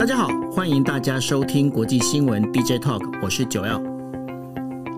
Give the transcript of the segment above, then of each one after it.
大家好，欢迎大家收听国际新闻 DJ Talk，我是九曜。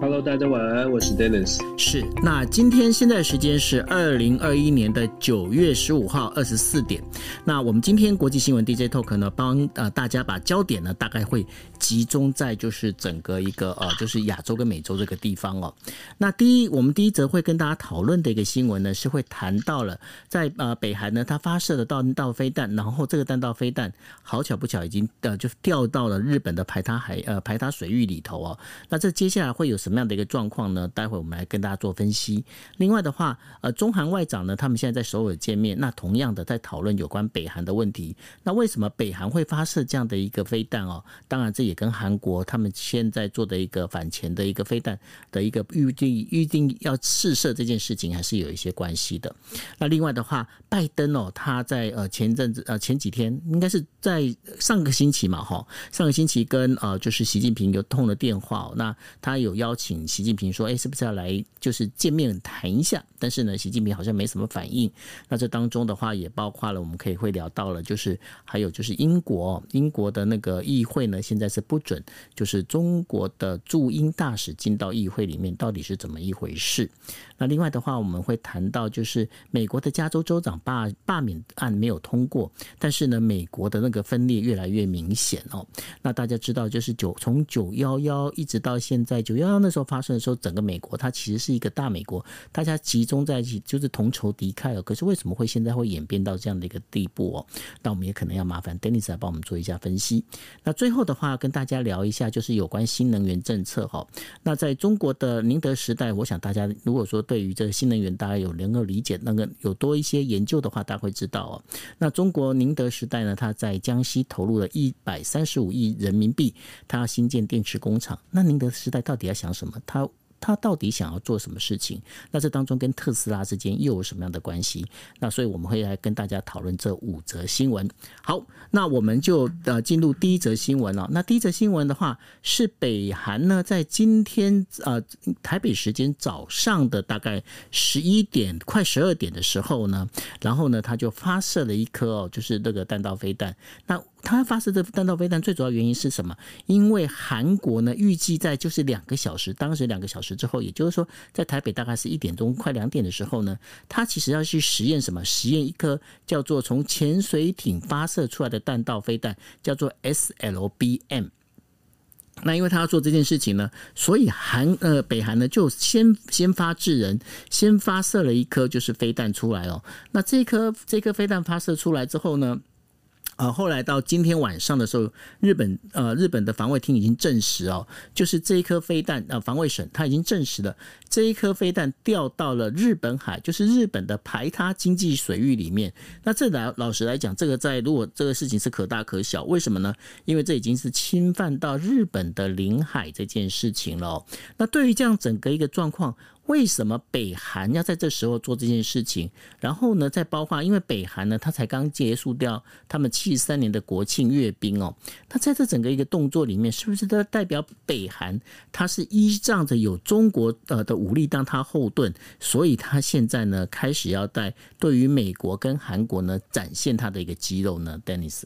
Hello，大家晚安，我是 Dennis。是，那今天现在时间是二零二一年的九月十五号二十四点。那我们今天国际新闻 DJ Talk 呢，帮呃大家把焦点呢，大概会集中在就是整个一个呃，就是亚洲跟美洲这个地方哦。那第一，我们第一则会跟大家讨论的一个新闻呢，是会谈到了在呃北韩呢，它发射的弹道飞弹，然后这个弹道飞弹好巧不巧已经呃就掉到了日本的排他海呃排他水域里头哦。那这接下来会有什么？什么样的一个状况呢？待会我们来跟大家做分析。另外的话，呃，中韩外长呢，他们现在在首尔见面，那同样的在讨论有关北韩的问题。那为什么北韩会发射这样的一个飞弹哦？当然，这也跟韩国他们现在做的一个反潜的一个飞弹的一个预定预定要试射这件事情，还是有一些关系的。那另外的话，拜登哦，他在呃前阵子呃前几天，应该是在上个星期嘛，哈，上个星期跟呃就是习近平有通了电话，那他有邀请。请习近平说：“哎，是不是要来就是见面谈一下？”但是呢，习近平好像没什么反应。那这当中的话，也包括了我们可以会聊到了，就是还有就是英国，英国的那个议会呢，现在是不准就是中国的驻英大使进到议会里面，到底是怎么一回事？那另外的话，我们会谈到就是美国的加州州长罢罢免案没有通过，但是呢，美国的那个分裂越来越明显哦。那大家知道，就是九从九幺幺一直到现在九幺幺那时候发生的时候，整个美国它其实是一个大美国，大家集中在一起就是同仇敌忾哦。可是为什么会现在会演变到这样的一个地步哦？那我们也可能要麻烦 Dennis 来帮我们做一下分析。那最后的话，跟大家聊一下就是有关新能源政策哈。那在中国的宁德时代，我想大家如果说对于这个新能源，大家有能够理解，那个有多一些研究的话，大家会知道哦。那中国宁德时代呢，它在江西投入了一百三十五亿人民币，它要新建电池工厂。那宁德时代到底要想什么？它他到底想要做什么事情？那这当中跟特斯拉之间又有什么样的关系？那所以我们会来跟大家讨论这五则新闻。好，那我们就呃进入第一则新闻了。那第一则新闻的话是北韩呢，在今天呃台北时间早上的大概十一点快十二点的时候呢，然后呢他就发射了一颗哦，就是那个弹道飞弹。那他发射这弹道飞弹最主要原因是什么？因为韩国呢预计在就是两个小时，当时两个小时之后，也就是说在台北大概是一点钟快两点的时候呢，他其实要去实验什么？实验一颗叫做从潜水艇发射出来的弹道飞弹，叫做 SLBM。那因为他要做这件事情呢，所以韩呃北韩呢就先先发制人，先发射了一颗就是飞弹出来哦。那这颗这颗飞弹发射出来之后呢？呃，后来到今天晚上的时候，日本呃日本的防卫厅已经证实哦，就是这一颗飞弹呃防卫省他已经证实了这一颗飞弹掉到了日本海，就是日本的排他经济水域里面。那这来老实来讲，这个在如果这个事情是可大可小，为什么呢？因为这已经是侵犯到日本的领海这件事情了。那对于这样整个一个状况。为什么北韩要在这时候做这件事情？然后呢，再包括因为北韩呢，他才刚结束掉他们七十三年的国庆阅兵哦。那在这整个一个动作里面，是不是都代表北韩它是依仗着有中国呃的武力当它后盾，所以他现在呢开始要带对于美国跟韩国呢展现他的一个肌肉呢，Dennis。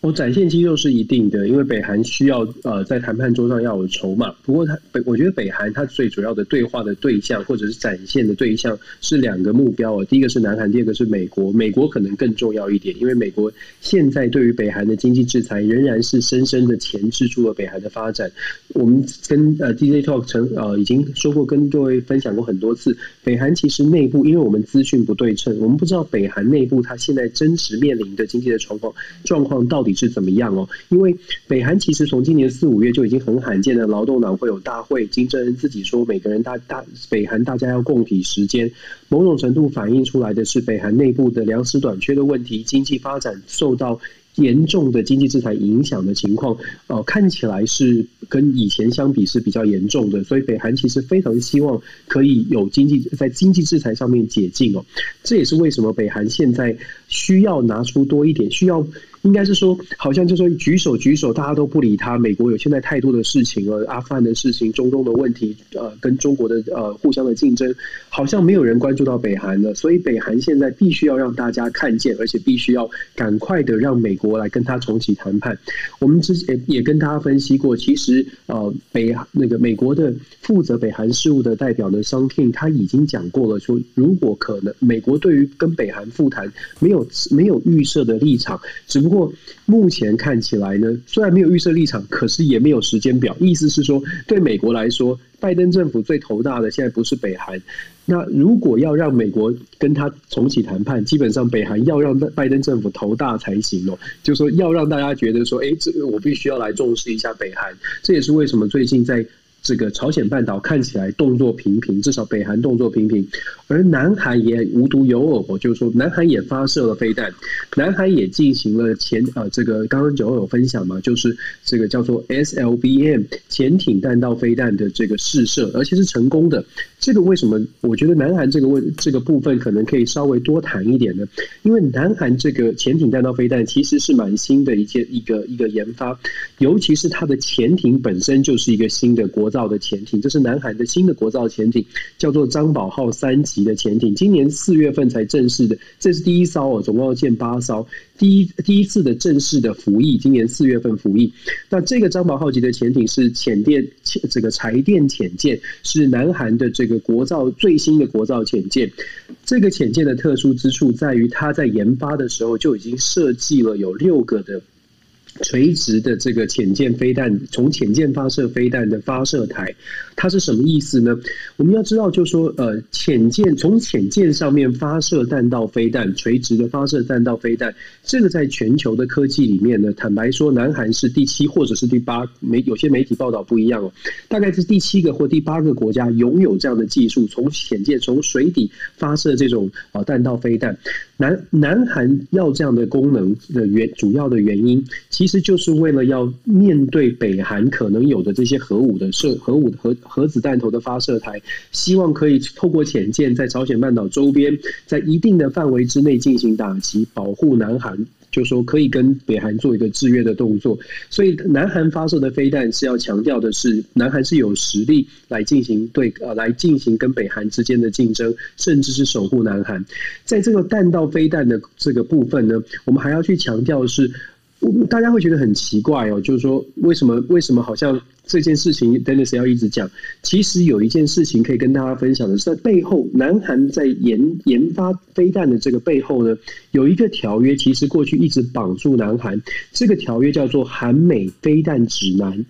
我展现肌肉是一定的，因为北韩需要呃在谈判桌上要有筹码。不过他北，我觉得北韩它最主要的对话的对象或者是展现的对象是两个目标啊，第一个是南韩，第二个是美国。美国可能更重要一点，因为美国现在对于北韩的经济制裁仍然是深深的钳制住了北韩的发展。我们跟呃 DJ Talk 曾呃已经说过，跟各位分享过很多次，北韩其实内部因为我们资讯不对称，我们不知道北韩内部它现在真实面临的经济的状况状况到底。是怎么样哦？因为北韩其实从今年四五月就已经很罕见的劳动党会有大会，金正恩自己说每个人大大北韩大家要共体时间，某种程度反映出来的是北韩内部的粮食短缺的问题，经济发展受到严重的经济制裁影响的情况，呃，看起来是跟以前相比是比较严重的，所以北韩其实非常希望可以有经济在经济制裁上面解禁哦，这也是为什么北韩现在需要拿出多一点，需要。应该是说，好像就说举手举手，大家都不理他。美国有现在太多的事情了，阿富汗的事情、中东的问题，呃，跟中国的呃互相的竞争，好像没有人关注到北韩了。所以北韩现在必须要让大家看见，而且必须要赶快的让美国来跟他重启谈判。我们之前也跟大家分析过，其实呃，北那个美国的负责北韩事务的代表呢，商 King 他已经讲过了，说如果可能，美国对于跟北韩复谈没有没有预设的立场，只不不过目前看起来呢，虽然没有预设立场，可是也没有时间表。意思是说，对美国来说，拜登政府最头大的现在不是北韩。那如果要让美国跟他重启谈判，基本上北韩要让拜登政府头大才行哦。就是说，要让大家觉得说，哎，这个我必须要来重视一下北韩。这也是为什么最近在。这个朝鲜半岛看起来动作频频，至少北韩动作频频，而南韩也无独有偶，就是说南韩也发射了飞弹，南韩也进行了潜呃这个刚刚九有分享嘛，就是这个叫做 SLBM 潜艇弹道飞弹的这个试射，而且是成功的。这个为什么？我觉得南韩这个问这个部分可能可以稍微多谈一点呢？因为南韩这个潜艇弹道飞弹其实是蛮新的一件一个一个研发，尤其是它的潜艇本身就是一个新的国造的潜艇，这是南韩的新的国造潜艇，叫做张宝号三级的潜艇，今年四月份才正式的，这是第一艘哦，总共要建八艘。第一第一次的正式的服役，今年四月份服役。那这个张宝号级的潜艇是潜电潜这个柴电潜舰，是南韩的这个国造最新的国造潜舰。这个潜舰的特殊之处在于，它在研发的时候就已经设计了有六个的。垂直的这个潜舰飞弹，从潜舰发射飞弹的发射台，它是什么意思呢？我们要知道，就是说，呃，潜舰从潜舰上面发射弹道飞弹，垂直的发射弹道飞弹，这个在全球的科技里面呢，坦白说，南韩是第七或者是第八，媒有些媒体报道不一样哦，大概是第七个或第八个国家拥有这样的技术，从潜舰从水底发射这种啊弹道飞弹。南南韩要这样的功能的原主要的原因，其实就是为了要面对北韩可能有的这些核武的射核武核核子弹头的发射台，希望可以透过潜舰在朝鲜半岛周边，在一定的范围之内进行打击，保护南韩。就说可以跟北韩做一个制约的动作，所以南韩发射的飞弹是要强调的是，南韩是有实力来进行对呃来进行跟北韩之间的竞争，甚至是守护南韩。在这个弹道飞弹的这个部分呢，我们还要去强调是。大家会觉得很奇怪哦，就是说，为什么为什么好像这件事情 Dennis 要一直讲？其实有一件事情可以跟大家分享的是，在背后，南韩在研研发飞弹的这个背后呢，有一个条约，其实过去一直绑住南韩。这个条约叫做韩美飞弹指南。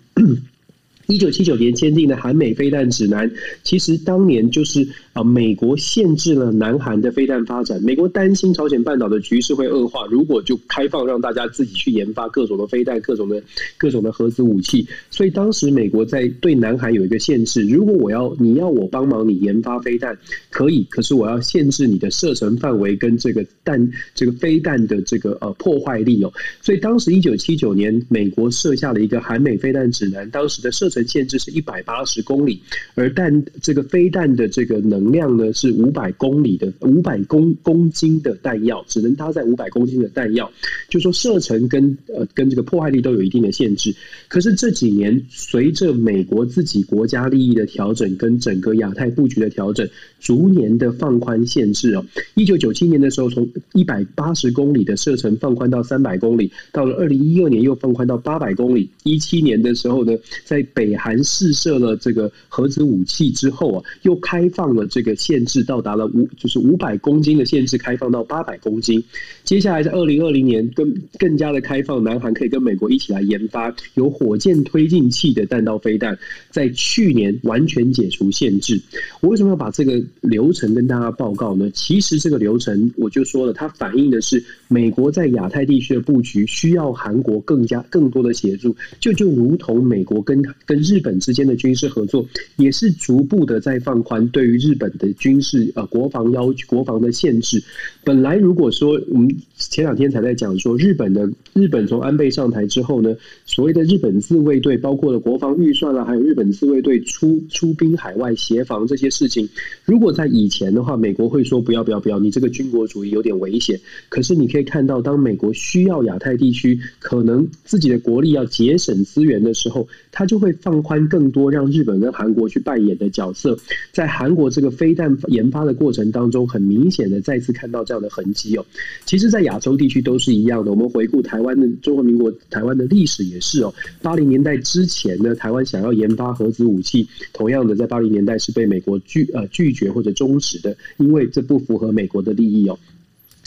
一九七九年签订的韩美飞弹指南，其实当年就是啊，美国限制了南韩的飞弹发展。美国担心朝鲜半岛的局势会恶化，如果就开放让大家自己去研发各种的飞弹、各种的各种的核子武器，所以当时美国在对南韩有一个限制：如果我要你要我帮忙你研发飞弹，可以，可是我要限制你的射程范围跟这个弹这个飞弹的这个呃破坏力哦。所以当时一九七九年，美国设下了一个韩美飞弹指南，当时的射程。限制是一百八十公里，而弹这个飞弹的这个能量呢是五百公里的五百公公斤的弹药，只能搭载五百公斤的弹药，就说射程跟呃跟这个破坏力都有一定的限制。可是这几年随着美国自己国家利益的调整跟整个亚太布局的调整，逐年的放宽限制哦。一九九七年的时候，从一百八十公里的射程放宽到三百公里，到了二零一二年又放宽到八百公里。一七年的时候呢，在北北韩试射了这个核子武器之后啊，又开放了这个限制，到达了五就是五百公斤的限制，开放到八百公斤。接下来在二零二零年更更加的开放，南韩可以跟美国一起来研发有火箭推进器的弹道飞弹，在去年完全解除限制。我为什么要把这个流程跟大家报告呢？其实这个流程我就说了，它反映的是美国在亚太地区的布局需要韩国更加更多的协助，就就如同美国跟跟日本之间的军事合作也是逐步的在放宽，对于日本的军事呃国防要求、国防的限制。本来如果说我们前两天才在讲说，日本的日本从安倍上台之后呢，所谓的日本自卫队，包括了国防预算啦、还有日本自卫队出出兵海外协防这些事情，如果在以前的话，美国会说不要不要不要，你这个军国主义有点危险。可是你可以看到，当美国需要亚太地区可能自己的国力要节省资源的时候，他就会放宽更多，让日本跟韩国去扮演的角色。在韩国这个飞弹研发的过程当中，很明显的再次看到这样的痕迹哦。其实，在亚洲地区都是一样的。我们回顾台台湾的中华民国台湾的历史也是哦。八零年代之前呢，台湾想要研发核子武器，同样的在八零年代是被美国拒呃拒绝或者终止的，因为这不符合美国的利益哦。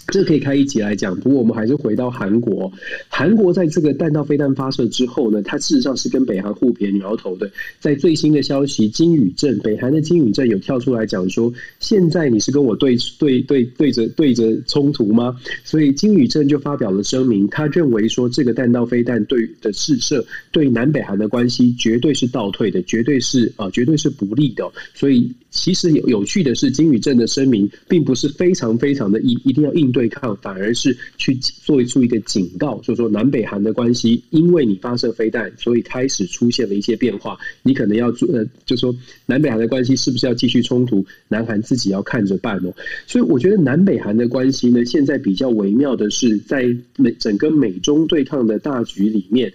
这可以开一集来讲，不过我们还是回到韩国。韩国在这个弹道飞弹发射之后呢，它事实上是跟北韩互别苗头的。在最新的消息，金宇镇北韩的金宇镇有跳出来讲说，现在你是跟我对对对对着对着冲突吗？所以金宇镇就发表了声明，他认为说这个弹道飞弹对的试射对南北韩的关系绝对是倒退的，绝对是啊、呃，绝对是不利的。所以其实有有趣的是，金宇镇的声明并不是非常非常的一一定要硬。对抗反而是去做出一个警告，就是说南北韩的关系，因为你发射飞弹，所以开始出现了一些变化。你可能要做呃，就说南北韩的关系是不是要继续冲突？南韩自己要看着办哦。所以我觉得南北韩的关系呢，现在比较微妙的是，在美整个美中对抗的大局里面，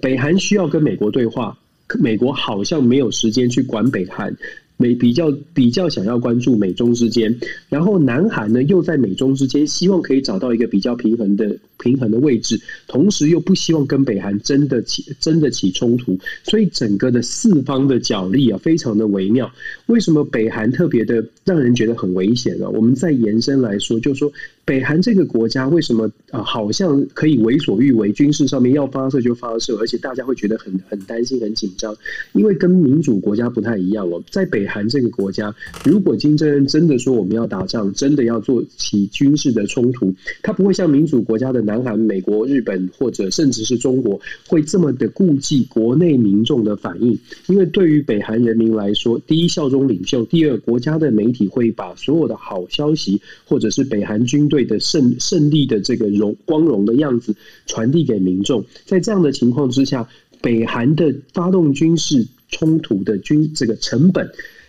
北韩需要跟美国对话，美国好像没有时间去管北韩。美比较比较想要关注美中之间，然后南韩呢又在美中之间，希望可以找到一个比较平衡的平衡的位置，同时又不希望跟北韩真的起真的起冲突，所以整个的四方的角力啊，非常的微妙。为什么北韩特别的让人觉得很危险呢？我们再延伸来说，就是说。北韩这个国家为什么啊，好像可以为所欲为，军事上面要发射就发射，而且大家会觉得很很担心、很紧张，因为跟民主国家不太一样哦。在北韩这个国家，如果金正恩真的说我们要打仗，真的要做起军事的冲突，他不会像民主国家的南韩、美国、日本或者甚至是中国会这么的顾忌国内民众的反应，因为对于北韩人民来说，第一效忠领袖，第二国家的媒体会把所有的好消息或者是北韩军队。对的胜胜利的这个荣光荣的样子传递给民众，在这样的情况之下，北韩的发动军事冲突的军这个成本。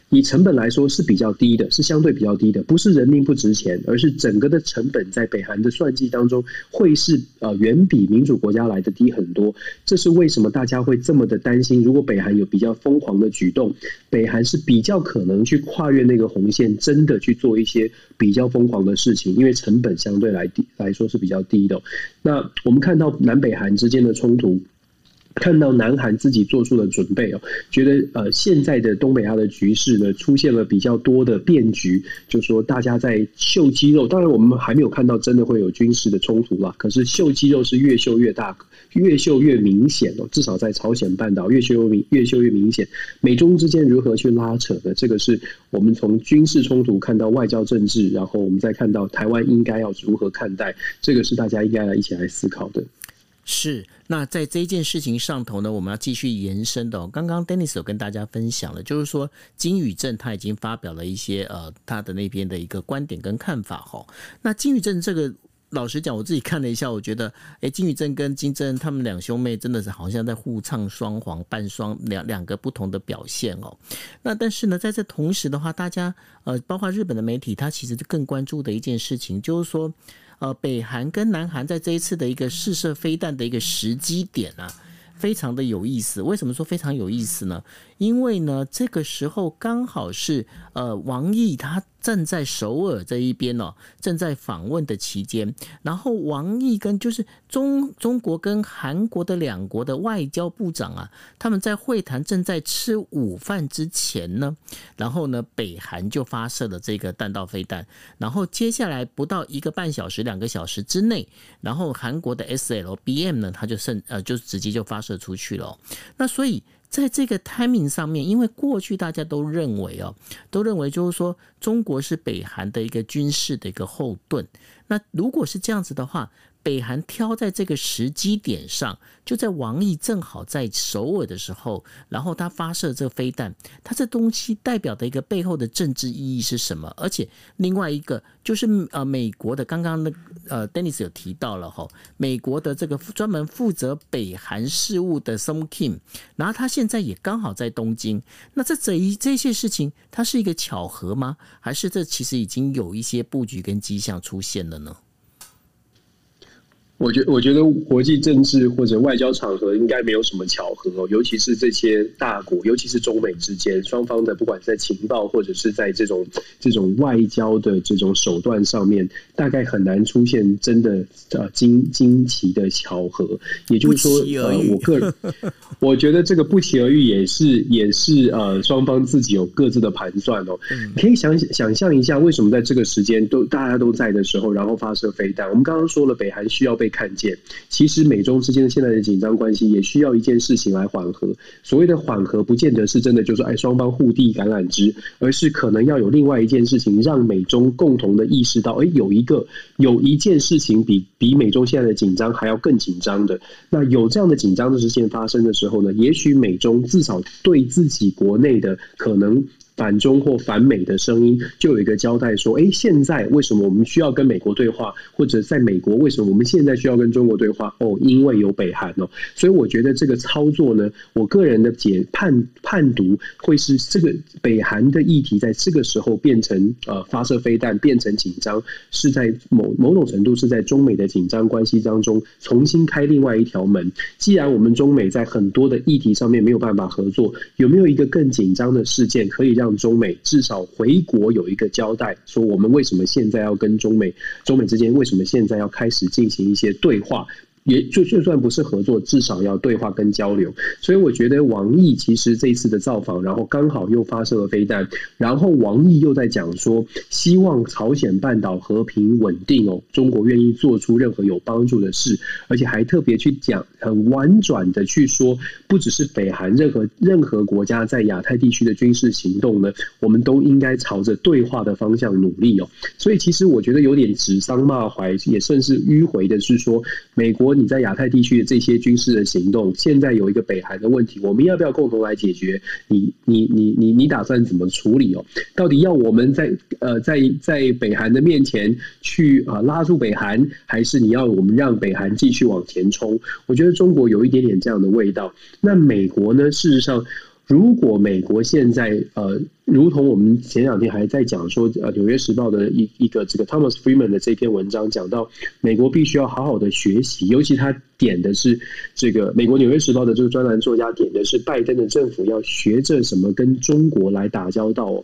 以成本来说是比较低的，是相对比较低的，不是人命不值钱，而是整个的成本在北韩的算计当中会是呃远比民主国家来的低很多。这是为什么大家会这么的担心？如果北韩有比较疯狂的举动，北韩是比较可能去跨越那个红线，真的去做一些比较疯狂的事情，因为成本相对来低来说是比较低的。那我们看到南北韩之间的冲突。看到南韩自己做出了准备哦，觉得呃现在的东北亚的局势呢，出现了比较多的变局，就说大家在秀肌肉。当然我们还没有看到真的会有军事的冲突啦，可是秀肌肉是越秀越大，越秀越明显哦。至少在朝鲜半岛越秀越明越秀越明显。美中之间如何去拉扯的，这个是我们从军事冲突看到外交政治，然后我们再看到台湾应该要如何看待，这个是大家应该来一起来思考的。是，那在这件事情上头呢，我们要继续延伸的哦。刚刚 Dennis 有跟大家分享了，就是说金宇镇他已经发表了一些呃他的那边的一个观点跟看法哈。那金宇镇这个，老实讲，我自己看了一下，我觉得，哎，金宇镇跟金正他们两兄妹真的是好像在互唱双簧，半双两两个不同的表现哦。那但是呢，在这同时的话，大家呃，包括日本的媒体，他其实更关注的一件事情就是说。呃，北韩跟南韩在这一次的一个试射飞弹的一个时机点啊，非常的有意思。为什么说非常有意思呢？因为呢，这个时候刚好是呃，王毅他。正在首尔这一边哦，正在访问的期间，然后王毅跟就是中中国跟韩国的两国的外交部长啊，他们在会谈正在吃午饭之前呢，然后呢，北韩就发射了这个弹道飞弹，然后接下来不到一个半小时、两个小时之内，然后韩国的 SLBM 呢，它就剩呃就直接就发射出去了，那所以。在这个 timing 上面，因为过去大家都认为哦，都认为就是说中国是北韩的一个军事的一个后盾。那如果是这样子的话，北韩挑在这个时机点上，就在王毅正好在首尔的时候，然后他发射这个飞弹，他这东西代表的一个背后的政治意义是什么？而且另外一个就是呃，美国的刚刚那呃，Dennis 有提到了哈，美国的这个专门负责北韩事务的 Sung Kim，然后他现在也刚好在东京，那这这一这些事情，它是一个巧合吗？还是这其实已经有一些布局跟迹象出现了呢？我觉我觉得国际政治或者外交场合应该没有什么巧合哦，尤其是这些大国，尤其是中美之间双方的，不管在情报或者是在这种这种外交的这种手段上面，大概很难出现真的呃惊惊奇的巧合。也就是说，呃，我个人 我觉得这个不期而遇也是也是呃双方自己有各自的盘算哦。你可以想想象一下，为什么在这个时间都大家都在的时候，然后发射飞弹？我们刚刚说了，北韩需要被看见，其实美中之间现在的紧张关系也需要一件事情来缓和。所谓的缓和，不见得是真的就是哎双方互递橄榄枝，而是可能要有另外一件事情，让美中共同的意识到，哎，有一个有一件事情比比美中现在的紧张还要更紧张的。那有这样的紧张的事件发生的时候呢，也许美中至少对自己国内的可能。反中或反美的声音，就有一个交代说：哎，现在为什么我们需要跟美国对话？或者在美国为什么我们现在需要跟中国对话？哦，因为有北韩哦。所以我觉得这个操作呢，我个人的解判判读会是这个北韩的议题在这个时候变成呃发射飞弹，变成紧张，是在某某种程度是在中美的紧张关系当中重新开另外一条门。既然我们中美在很多的议题上面没有办法合作，有没有一个更紧张的事件可以让中美至少回国有一个交代，说我们为什么现在要跟中美，中美之间为什么现在要开始进行一些对话。也就就算不是合作，至少要对话跟交流。所以我觉得王毅其实这一次的造访，然后刚好又发射了飞弹，然后王毅又在讲说，希望朝鲜半岛和平稳定哦，中国愿意做出任何有帮助的事，而且还特别去讲很婉转的去说，不只是北韩，任何任何国家在亚太地区的军事行动呢，我们都应该朝着对话的方向努力哦。所以其实我觉得有点指桑骂槐，也算是迂回的是说，美国。你在亚太地区的这些军事的行动，现在有一个北韩的问题，我们要不要共同来解决？你你你你你打算怎么处理哦？到底要我们在呃在在北韩的面前去啊拉住北韩，还是你要我们让北韩继续往前冲？我觉得中国有一点点这样的味道。那美国呢？事实上。如果美国现在呃，如同我们前两天还在讲说，呃，《纽约时报》的一一个这个 Thomas Freeman 的这篇文章讲到，美国必须要好好的学习，尤其他点的是这个美国《纽约时报》的这个专栏作家点的是拜登的政府要学着什么跟中国来打交道。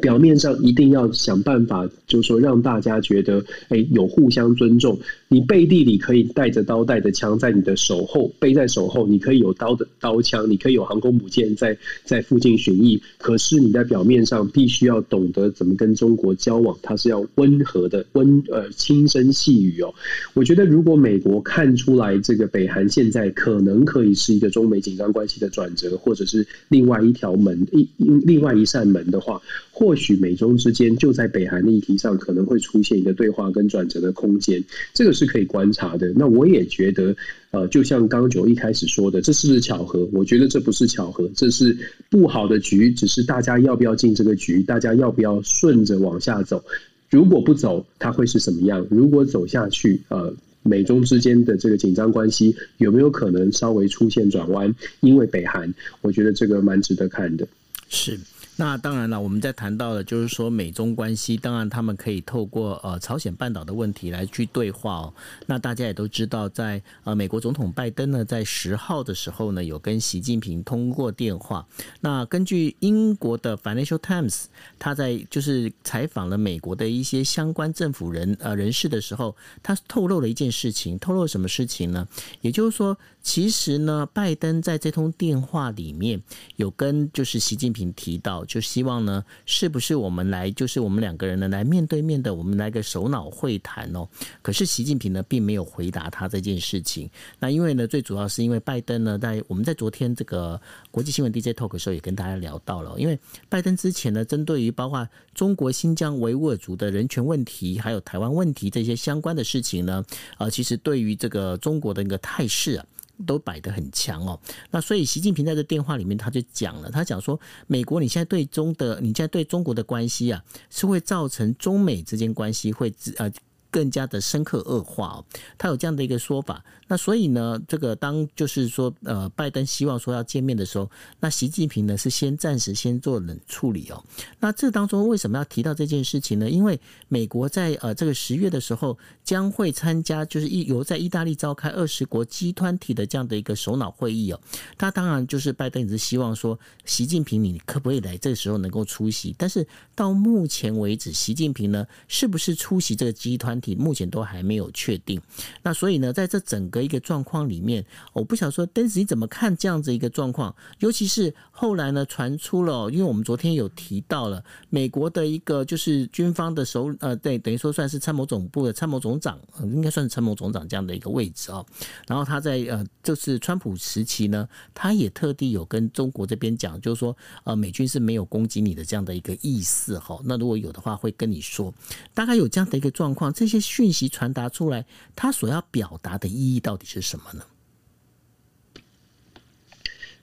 表面上一定要想办法，就是说让大家觉得，哎，有互相尊重。你背地里可以带着刀带着枪在你的手后背在手后，你可以有刀的刀枪，你可以有航空母舰在在附近巡弋。可是你在表面上必须要懂得怎么跟中国交往，它是要温和的温呃轻声细语哦。我觉得如果美国看出来这个北韩现在可能可以是一个中美紧张关系的转折，或者是另外一条门一另外一扇门的话。或或许美中之间就在北韩的议题上可能会出现一个对话跟转折的空间，这个是可以观察的。那我也觉得，呃，就像刚九一开始说的，这是不是巧合？我觉得这不是巧合，这是不好的局，只是大家要不要进这个局，大家要不要顺着往下走。如果不走，它会是什么样？如果走下去，呃，美中之间的这个紧张关系有没有可能稍微出现转弯？因为北韩，我觉得这个蛮值得看的。是。那当然了，我们在谈到的，就是说美中关系，当然他们可以透过呃朝鲜半岛的问题来去对话哦。那大家也都知道，在呃美国总统拜登呢，在十号的时候呢，有跟习近平通过电话。那根据英国的 Financial Times，他在就是采访了美国的一些相关政府人呃人士的时候，他透露了一件事情，透露什么事情呢？也就是说，其实呢，拜登在这通电话里面有跟就是习近平提到，就希望呢，是不是我们来就是我们两个人呢来面对面的，我们来个首脑会谈哦。可是习近平呢并没有回答他这件事情。那因为呢，最主要是因为拜登呢，在我们在昨天这个国际新闻 DJ Talk 的时候也跟大家聊到了，因为拜登之前呢，针对于包括中国新疆维吾尔族的人权问题，还有台湾问题这些相关的事情呢，呃，其实对于这个中国的一个态势啊。都摆得很强哦，那所以习近平在这电话里面他就讲了，他讲说，美国你现在对中的，你现在对中国的关系啊，是会造成中美之间关系会呃。更加的深刻恶化哦，他有这样的一个说法。那所以呢，这个当就是说，呃，拜登希望说要见面的时候，那习近平呢是先暂时先做冷处理哦。那这当中为什么要提到这件事情呢？因为美国在呃这个十月的时候将会参加，就是意由在意大利召开二十国集团体的这样的一个首脑会议哦。他当然就是拜登也是希望说，习近平你可不可以来这个时候能够出席？但是到目前为止，习近平呢是不是出席这个集团目前都还没有确定，那所以呢，在这整个一个状况里面，我不想说，但是你怎么看这样子一个状况？尤其是后来呢，传出了，因为我们昨天有提到了美国的一个就是军方的首呃，对，等于说算是参谋总部的参谋总长，应该算是参谋总长这样的一个位置啊。然后他在呃，就是川普时期呢，他也特地有跟中国这边讲，就是说呃，美军是没有攻击你的这样的一个意思哈。那如果有的话，会跟你说，大概有这样的一个状况，这些。讯息传达出来，他所要表达的意义到底是什么呢？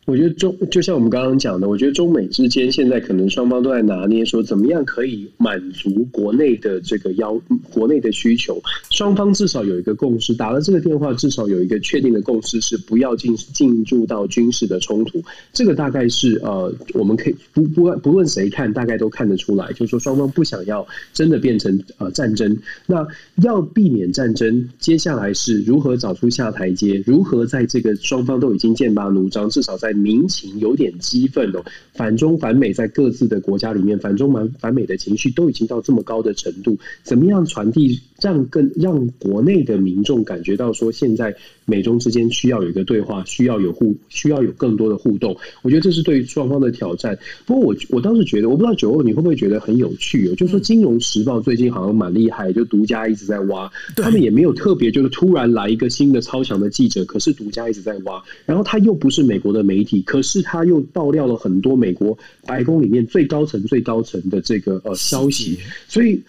我觉得中就像我们刚刚讲的，我觉得中美之间现在可能双方都在拿捏，说怎么样可以满足国内的这个要国内的需求。双方至少有一个共识，打了这个电话，至少有一个确定的共识是不要进进入到军事的冲突。这个大概是呃，我们可以不不不论谁看，大概都看得出来，就是说双方不想要真的变成呃战争。那要避免战争，接下来是如何找出下台阶，如何在这个双方都已经剑拔弩张，至少在民情有点激愤哦，反中反美在各自的国家里面，反中反反美的情绪都已经到这么高的程度，怎么样传递让更让国内的民众感觉到说，现在美中之间需要有一个对话，需要有互，需要有更多的互动。我觉得这是对于双方的挑战。不过我我倒是觉得，我不知道九欧你会不会觉得很有趣哦？就是说《金融时报》最近好像蛮厉害，就独家一直在挖，他们也没有特别就是突然来一个新的超强的记者，可是独家一直在挖，然后他又不是美国的媒体。可是他又爆料了很多美国白宫里面最高层、最高层的这个呃消息，所以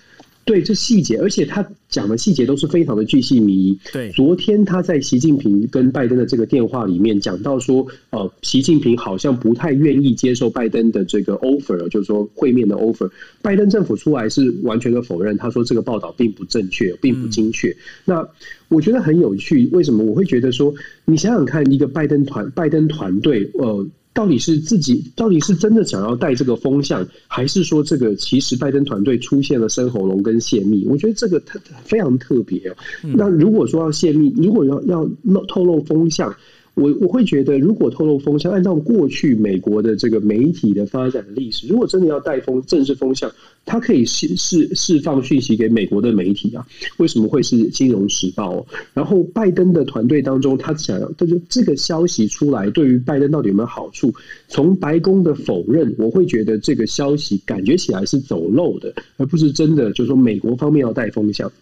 对这细节，而且他讲的细节都是非常的巨细靡遗。对，昨天他在习近平跟拜登的这个电话里面讲到说，呃，习近平好像不太愿意接受拜登的这个 offer，就是说会面的 offer。拜登政府出来是完全的否认，他说这个报道并不正确，并不精确。嗯、那我觉得很有趣，为什么我会觉得说，你想想看，一个拜登团拜登团队，呃。到底是自己到底是真的想要带这个风向，还是说这个其实拜登团队出现了生喉咙跟泄密？我觉得这个特非常特别哦。那如果说要泄密，如果要要露透露风向。我我会觉得，如果透露风向，按照过去美国的这个媒体的发展历史，如果真的要带风正式风向，它可以释释释放讯息给美国的媒体啊。为什么会是《金融时报》？然后拜登的团队当中，他想要，他就这个消息出来，对于拜登到底有没有好处？从白宫的否认，我会觉得这个消息感觉起来是走漏的，而不是真的，就是说美国方面要带风向。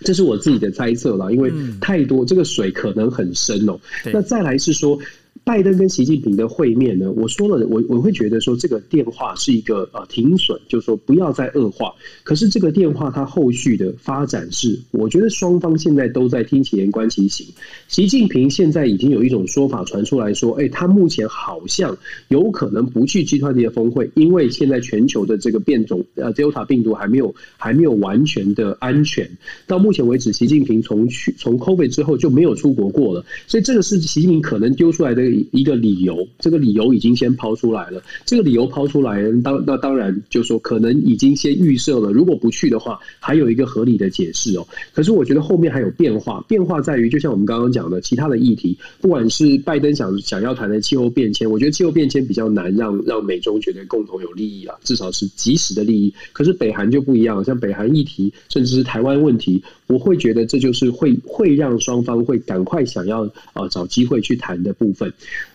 这是我自己的猜测啦，因为太多这个水可能很深哦。那再来是说。拜登跟习近平的会面呢，我说了，我我会觉得说这个电话是一个呃停损，就是说不要再恶化。可是这个电话它后续的发展是，我觉得双方现在都在听其言观其行。习近平现在已经有一种说法传出来说，哎，他目前好像有可能不去集团体的峰会，因为现在全球的这个变种呃 Delta 病毒还没有还没有完全的安全。到目前为止，习近平从去从 COVID 之后就没有出国过了，所以这个是习近平可能丢出来的。一个理由，这个理由已经先抛出来了。这个理由抛出来，当那当然就说可能已经先预设了，如果不去的话，还有一个合理的解释哦。可是我觉得后面还有变化，变化在于，就像我们刚刚讲的，其他的议题，不管是拜登想想要谈的气候变迁，我觉得气候变迁比较难让让美中觉得共同有利益啊，至少是即时的利益。可是北韩就不一样，像北韩议题，甚至是台湾问题。我会觉得这就是会会让双方会赶快想要啊找机会去谈的部分。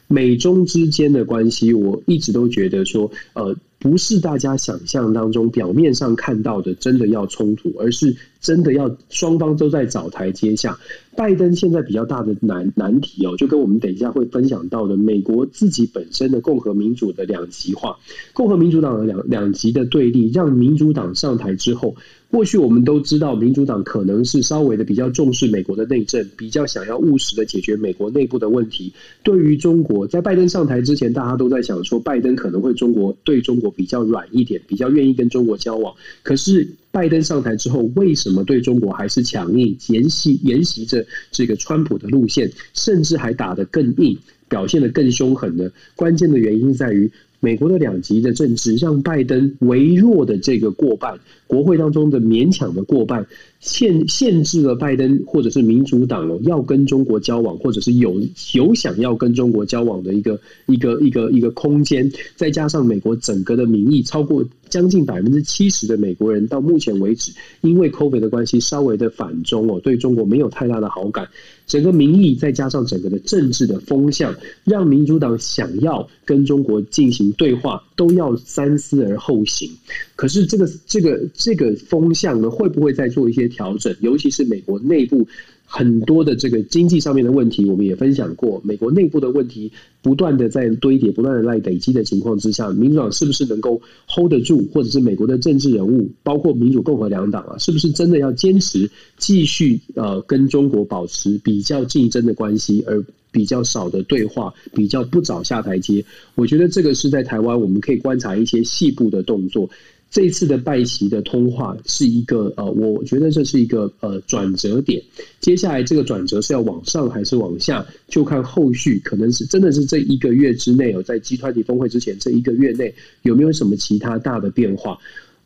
美中之间的关系，我一直都觉得说，呃，不是大家想象当中表面上看到的真的要冲突，而是真的要双方都在找台阶下。拜登现在比较大的难难题哦，就跟我们等一下会分享到的，美国自己本身的共和民主的两极化，共和民主党的两两极的对立，让民主党上台之后。过去我们都知道，民主党可能是稍微的比较重视美国的内政，比较想要务实的解决美国内部的问题。对于中国，在拜登上台之前，大家都在想说，拜登可能会中国对中国比较软一点，比较愿意跟中国交往。可是拜登上台之后，为什么对中国还是强硬，沿袭沿袭着这个川普的路线，甚至还打得更硬，表现得更凶狠呢？关键的原因在于。美国的两极的政治，让拜登微弱的这个过半，国会当中的勉强的过半，限限制了拜登或者是民主党哦，要跟中国交往，或者是有有想要跟中国交往的一个一个一个一个空间。再加上美国整个的民意超过将近百分之七十的美国人，到目前为止，因为 COVID 的关系，稍微的反中哦，对中国没有太大的好感。整个民意再加上整个的政治的风向，让民主党想要跟中国进行对话，都要三思而后行。可是这个这个这个风向呢，会不会再做一些调整？尤其是美国内部。很多的这个经济上面的问题，我们也分享过。美国内部的问题不断的在堆叠，不断的在累积的情况之下，民主党是不是能够 hold 得住？或者是美国的政治人物，包括民主共和两党啊，是不是真的要坚持继续呃跟中国保持比较竞争的关系，而比较少的对话，比较不早下台阶？我觉得这个是在台湾我们可以观察一些细部的动作。这一次的拜习的通话是一个呃，我觉得这是一个呃转折点。接下来这个转折是要往上还是往下，就看后续可能是真的是这一个月之内哦，在 G20 峰会之前这一个月内有没有什么其他大的变化？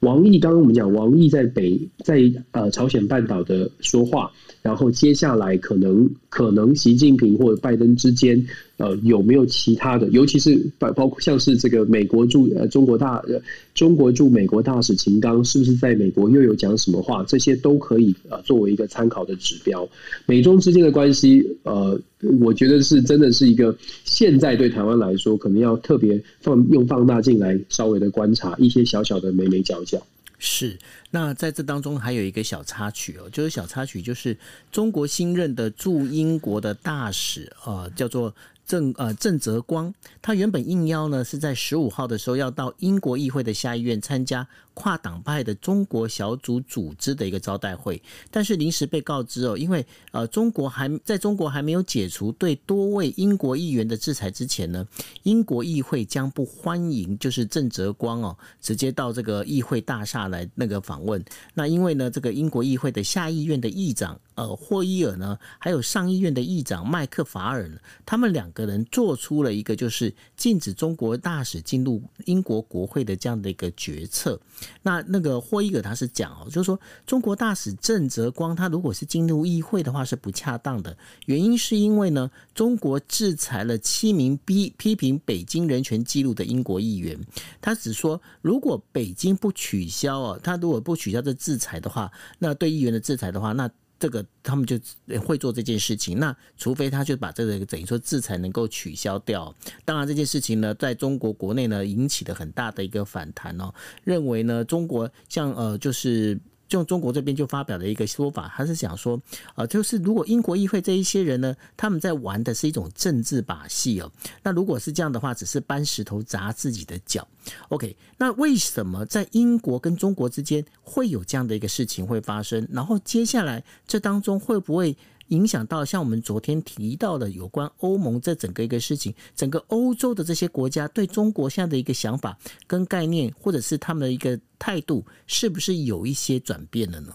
王毅刚刚我们讲王毅在北在呃朝鲜半岛的说话，然后接下来可能可能习近平或者拜登之间。呃，有没有其他的？尤其是包包括像是这个美国驻呃中国大呃中国驻美国大使秦刚，是不是在美国又有讲什么话？这些都可以呃作为一个参考的指标。美中之间的关系，呃，我觉得是真的是一个现在对台湾来说，可能要特别放用放大镜来稍微的观察一些小小的眉眉角角。是，那在这当中还有一个小插曲哦，就是小插曲，就是中国新任的驻英国的大使，呃，叫做。郑呃郑泽光，他原本应邀呢是在十五号的时候要到英国议会的下议院参加跨党派的中国小组组织的一个招待会，但是临时被告知哦，因为呃中国还在中国还没有解除对多位英国议员的制裁之前呢，英国议会将不欢迎就是郑泽光哦直接到这个议会大厦来那个访问。那因为呢这个英国议会的下议院的议长呃霍伊尔呢，还有上议院的议长麦克法尔，他们两个。人做出了一个就是禁止中国大使进入英国国会的这样的一个决策。那那个霍伊格他是讲哦，就是说中国大使郑泽光他如果是进入议会的话是不恰当的，原因是因为呢中国制裁了七名批批评北京人权记录的英国议员。他只说如果北京不取消哦，他如果不取消这制裁的话，那对议员的制裁的话，那。这个他们就会做这件事情，那除非他就把这个等于说制裁能够取消掉。当然这件事情呢，在中国国内呢引起了很大的一个反弹哦，认为呢中国像呃就是。就中国这边就发表了一个说法，他是想说，呃，就是如果英国议会这一些人呢，他们在玩的是一种政治把戏哦，那如果是这样的话，只是搬石头砸自己的脚。OK，那为什么在英国跟中国之间会有这样的一个事情会发生？然后接下来这当中会不会？影响到像我们昨天提到的有关欧盟这整个一个事情，整个欧洲的这些国家对中国现在的一个想法跟概念，或者是他们的一个态度，是不是有一些转变了呢？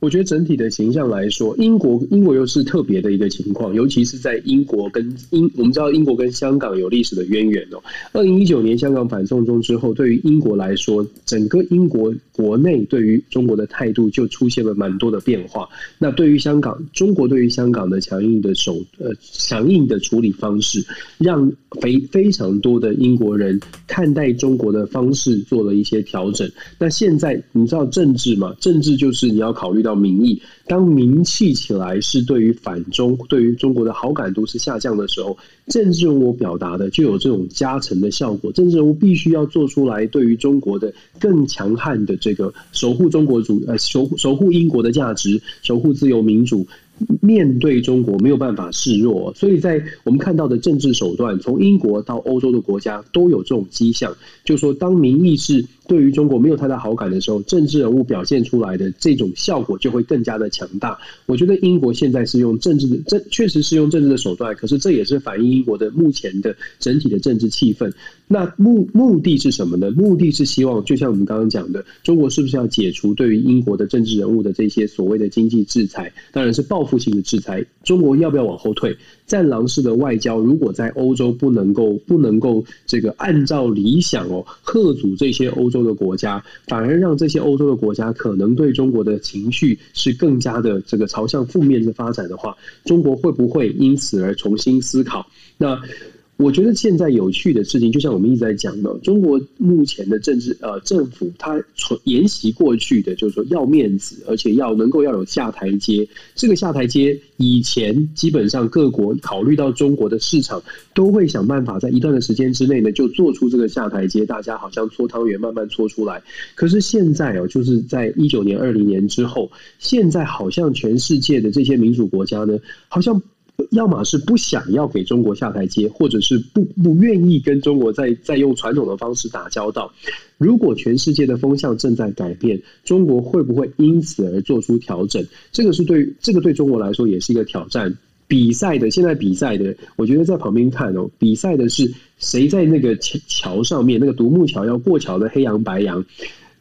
我觉得整体的形象来说，英国英国又是特别的一个情况，尤其是在英国跟英，我们知道英国跟香港有历史的渊源哦。二零一九年香港反送中之后，对于英国来说，整个英国国内对于中国的态度就出现了蛮多的变化。那对于香港，中国对于香港的强硬的手呃强硬的处理方式，让非非常多的英国人看待中国的方式做了一些调整。那现在你知道政治嘛？政治就是你要考虑到。民意，当名气起来是对于反中、对于中国的好感度是下降的时候，政治人物表达的就有这种加成的效果。政治人物必须要做出来，对于中国的更强悍的这个守护中国主呃守守护英国的价值，守护自由民主。面对中国没有办法示弱，所以在我们看到的政治手段，从英国到欧洲的国家都有这种迹象，就说当民意是对于中国没有太大好感的时候，政治人物表现出来的这种效果就会更加的强强大。我觉得英国现在是用政治的，这确实是用政治的手段，可是这也是反映英国的目前的整体的政治气氛。那目目的是什么呢？目的是希望，就像我们刚刚讲的，中国是不是要解除对于英国的政治人物的这些所谓的经济制裁？当然是报复性的制裁。中国要不要往后退？战狼式的外交，如果在欧洲不能够不能够这个按照理想哦，吓阻这些欧洲的国家，反而让这些欧洲的国家可能对中国的情绪是更加的这个朝向负面的发展的话，中国会不会因此而重新思考？那？我觉得现在有趣的事情，就像我们一直在讲的，中国目前的政治呃政府，它沿袭过去的，就是说要面子，而且要能够要有下台阶。这个下台阶以前基本上各国考虑到中国的市场，都会想办法在一段的时间之内呢，就做出这个下台阶。大家好像搓汤圆，慢慢搓出来。可是现在哦，就是在一九年、二零年之后，现在好像全世界的这些民主国家呢，好像。要么是不想要给中国下台阶，或者是不不愿意跟中国再再用传统的方式打交道。如果全世界的风向正在改变，中国会不会因此而做出调整？这个是对这个对中国来说也是一个挑战。比赛的现在比赛的，我觉得在旁边看哦，比赛的是谁在那个桥桥上面，那个独木桥要过桥的黑羊白羊。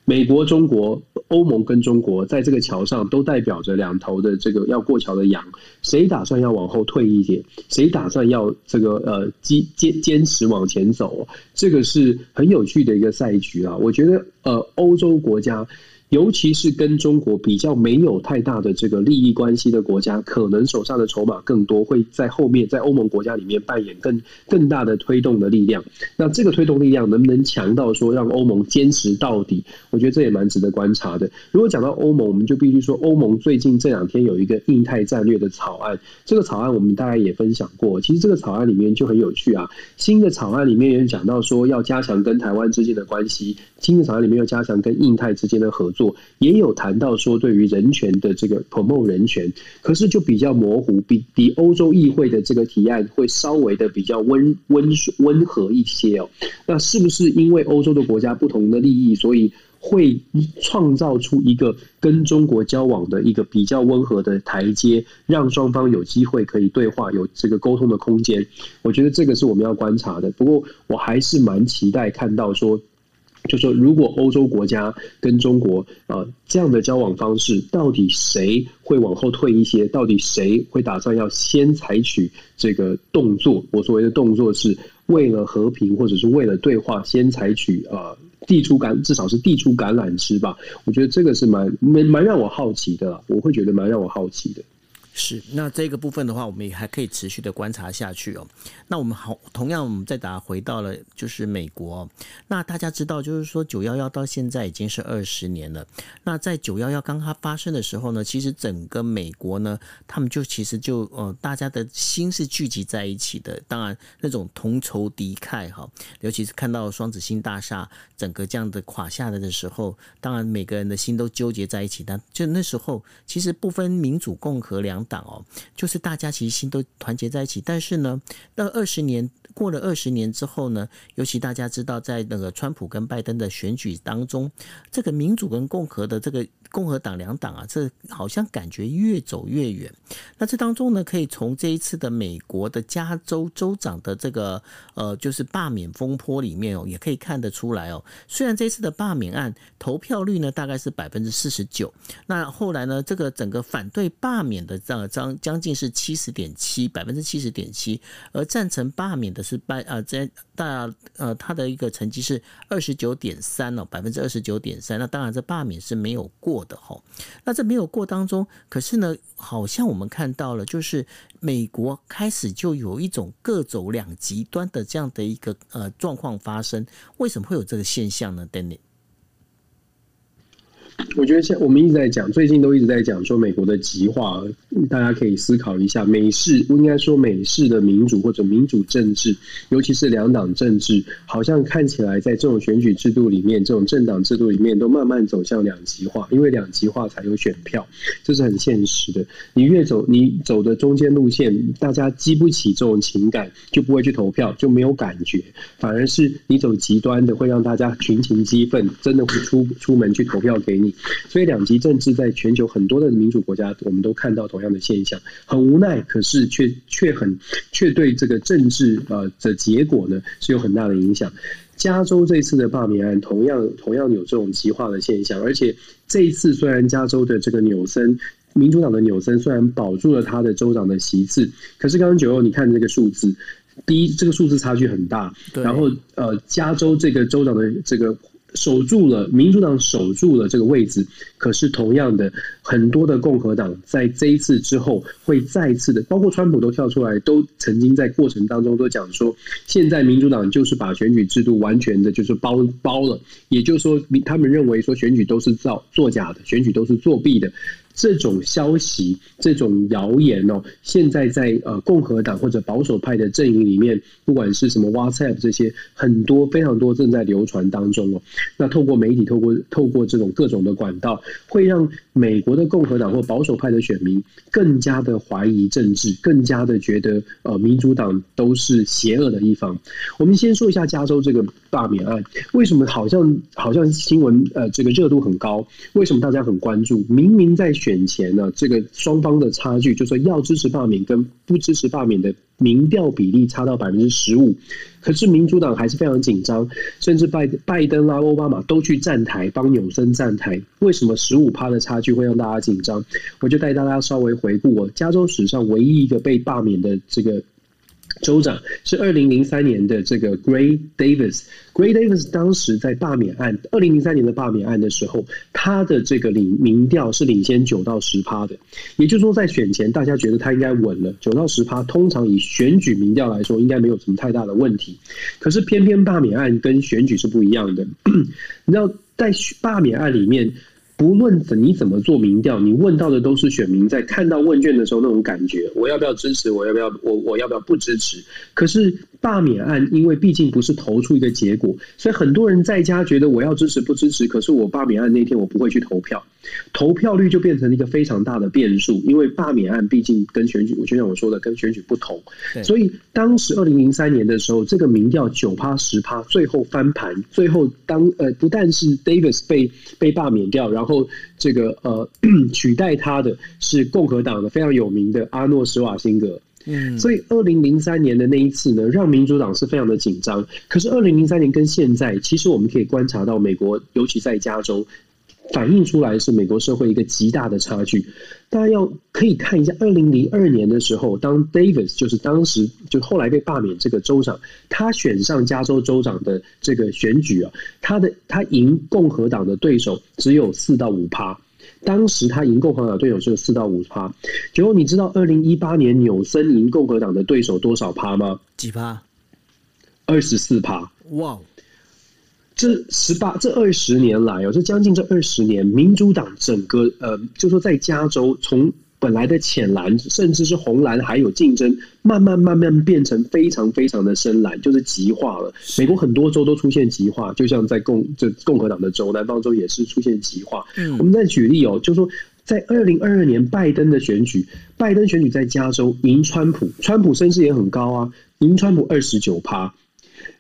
美国、中国、欧盟跟中国在这个桥上都代表着两头的这个要过桥的羊，谁打算要往后退一点？谁打算要这个呃坚坚坚持往前走？这个是很有趣的一个赛局啊！我觉得呃，欧洲国家。尤其是跟中国比较没有太大的这个利益关系的国家，可能手上的筹码更多，会在后面在欧盟国家里面扮演更更大的推动的力量。那这个推动力量能不能强到说让欧盟坚持到底？我觉得这也蛮值得观察的。如果讲到欧盟，我们就必须说，欧盟最近这两天有一个印太战略的草案。这个草案我们大概也分享过，其实这个草案里面就很有趣啊。新的草案里面也讲到说要加强跟台湾之间的关系，新的草案里面要加强跟印太之间的合作。做也有谈到说，对于人权的这个 promote 人权，可是就比较模糊，比比欧洲议会的这个提案会稍微的比较温温温和一些哦。那是不是因为欧洲的国家不同的利益，所以会创造出一个跟中国交往的一个比较温和的台阶，让双方有机会可以对话，有这个沟通的空间？我觉得这个是我们要观察的。不过我还是蛮期待看到说。就说，如果欧洲国家跟中国啊这样的交往方式，到底谁会往后退一些？到底谁会打算要先采取这个动作？我所谓的动作是为了和平，或者是为了对话，先采取啊递出橄，至少是递出橄榄枝吧。我觉得这个是蛮蛮蛮让我好奇的，我会觉得蛮让我好奇的。是，那这个部分的话，我们也还可以持续的观察下去哦。那我们好，同样我们再打回到了就是美国。那大家知道，就是说九幺幺到现在已经是二十年了。那在九幺幺刚刚发生的时候呢，其实整个美国呢，他们就其实就呃，大家的心是聚集在一起的。当然，那种同仇敌忾哈，尤其是看到双子星大厦整个这样的垮下来的时候，当然每个人的心都纠结在一起。但就那时候，其实不分民主、共和两党哦，就是大家其实心都团结在一起，但是呢，那二十年过了二十年之后呢，尤其大家知道，在那个川普跟拜登的选举当中，这个民主跟共和的这个共和党两党啊，这好像感觉越走越远。那这当中呢，可以从这一次的美国的加州州长的这个呃，就是罢免风波里面哦，也可以看得出来哦。虽然这一次的罢免案投票率呢大概是百分之四十九，那后来呢，这个整个反对罢免的这样将将近是七十点七百分之七十点七，而赞成罢免的是拜呃在大呃他的一个成绩是二十九点三哦，百分之二十九点三。那当然这罢免是没有过的哈。那这没有过当中，可是呢，好像我们看到了，就是美国开始就有一种各走两极端的这样的一个呃状况发生。为什么会有这个现象呢？Danny？我觉得现我们一直在讲，最近都一直在讲说美国的极化，大家可以思考一下，美式不应该说美式的民主或者民主政治，尤其是两党政治，好像看起来在这种选举制度里面，这种政党制度里面，都慢慢走向两极化，因为两极化才有选票，这是很现实的。你越走，你走的中间路线，大家激不起这种情感，就不会去投票，就没有感觉，反而是你走极端的，会让大家群情激愤，真的会出出门去投票给你。所以两极政治在全球很多的民主国家，我们都看到同样的现象，很无奈，可是却却很却对这个政治呃的结果呢是有很大的影响。加州这次的罢免案同样同样有这种极化的现象，而且这一次虽然加州的这个纽森民主党的纽森虽然保住了他的州长的席次，可是刚刚九欧你看这个数字，第一这个数字差距很大，然后呃加州这个州长的这个。守住了民主党守住了这个位置，可是同样的，很多的共和党在这一次之后会再次的，包括川普都跳出来，都曾经在过程当中都讲说，现在民主党就是把选举制度完全的就是包包了，也就是说，他们认为说选举都是造作假的，选举都是作弊的。这种消息、这种谣言哦，现在在呃共和党或者保守派的阵营里面，不管是什么 WhatsApp 这些，很多非常多正在流传当中哦。那透过媒体、透过透过这种各种的管道，会让美国的共和党或保守派的选民更加的怀疑政治，更加的觉得呃民主党都是邪恶的一方。我们先说一下加州这个罢免案，为什么好像好像新闻呃这个热度很高？为什么大家很关注？明明在选选前呢，这个双方的差距，就说要支持罢免跟不支持罢免的民调比例差到百分之十五，可是民主党还是非常紧张，甚至拜拜登啦、奥巴马都去站台帮纽森站台。为什么十五趴的差距会让大家紧张？我就带大家稍微回顾我加州史上唯一一个被罢免的这个。州长是二零零三年的这个 Gray Davis。Gray Davis 当时在罢免案，二零零三年的罢免案的时候，他的这个领民调是领先九到十趴的。也就是说，在选前大家觉得他应该稳了，九到十趴，通常以选举民调来说，应该没有什么太大的问题。可是偏偏罢免案跟选举是不一样的。你知道，在罢免案里面。不论你怎么做民调，你问到的都是选民在看到问卷的时候那种感觉，我要不要支持？我要不要我我要不要不支持？可是罢免案，因为毕竟不是投出一个结果，所以很多人在家觉得我要支持不支持。可是我罢免案那天我不会去投票，投票率就变成一个非常大的变数。因为罢免案毕竟跟选举，就像我说的，跟选举不同。所以当时二零零三年的时候，这个民调九趴十趴，最后翻盘，最后当呃不但是 Davis 被被罢免掉，然后。后这个呃 取代他的是共和党的非常有名的阿诺施瓦辛格，嗯，所以二零零三年的那一次呢，让民主党是非常的紧张。可是二零零三年跟现在，其实我们可以观察到，美国尤其在加州。反映出来是美国社会一个极大的差距，大家要可以看一下，二零零二年的时候，当 Davis 就是当时就后来被罢免这个州长，他选上加州州长的这个选举啊，他的他赢共和党的对手只有四到五趴，当时他赢共和党对手只有四到五趴，结果你知道二零一八年纽森赢共和党的对手多少趴吗？几趴？二十四趴。哇！这十八这二十年来哦，这将近这二十年，民主党整个呃，就说在加州，从本来的浅蓝，甚至是红蓝，还有竞争，慢慢慢慢变成非常非常的深蓝，就是极化了。美国很多州都出现极化，就像在共这共和党的州，南方州也是出现极化。嗯，我们再举例哦，就说。在二零二二年拜登的选举，拜登选举在加州赢川普，川普声势也很高啊，赢川普二十九趴。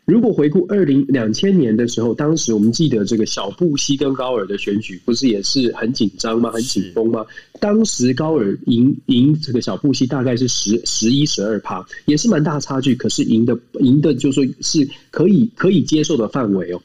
如果回顾二零两千年的时候，当时我们记得这个小布希跟高尔的选举，不是也是很紧张吗？很紧绷吗？当时高尔赢赢这个小布希大概是十十一十二趴，也是蛮大差距，可是赢的赢的就说是可以可以接受的范围哦。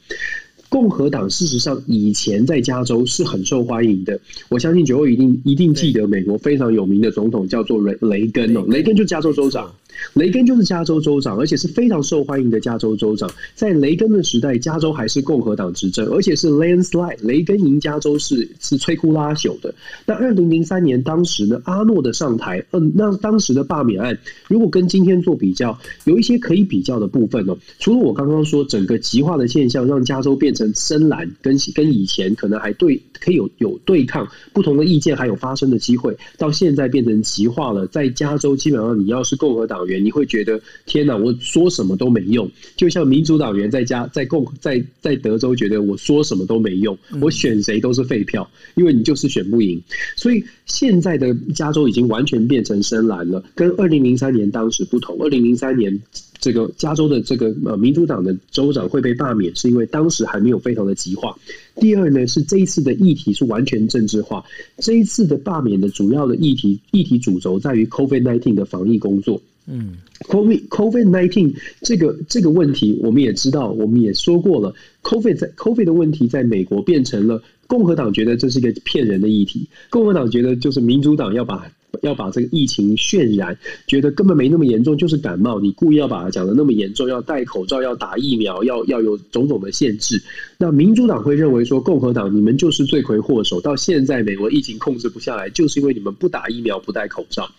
共和党事实上以前在加州是很受欢迎的，我相信九位一定一定记得美国非常有名的总统叫做雷雷根哦，雷根就加州州长。雷根就是加州州长，而且是非常受欢迎的加州州长。在雷根的时代，加州还是共和党执政，而且是 landslide，雷根赢加州是是摧枯拉朽的。那二零零三年当时呢，阿诺的上台，嗯，那当时的罢免案，如果跟今天做比较，有一些可以比较的部分哦。除了我刚刚说整个极化的现象让加州变成深蓝，跟跟以前可能还对可以有有对抗不同的意见还有发生的机会，到现在变成极化了，在加州基本上你要是共和党。员你会觉得天哪，我说什么都没用，就像民主党员在家在共在在德州觉得我说什么都没用，我选谁都是废票，因为你就是选不赢。所以现在的加州已经完全变成深蓝了，跟二零零三年当时不同。二零零三年这个加州的这个呃民主党的州长会被罢免，是因为当时还没有非常的极化。第二呢，是这一次的议题是完全政治化，这一次的罢免的主要的议题议题主轴在于 COVID-19 的防疫工作。嗯，COVID COVID nineteen 这个这个问题，我们也知道，我们也说过了。COVID 在 COVID 的问题，在美国变成了共和党觉得这是一个骗人的议题，共和党觉得就是民主党要把。要把这个疫情渲染，觉得根本没那么严重，就是感冒。你故意要把它讲的那么严重，要戴口罩，要打疫苗，要要有种种的限制。那民主党会认为说，共和党你们就是罪魁祸首。到现在美国疫情控制不下来，就是因为你们不打疫苗，不戴口罩。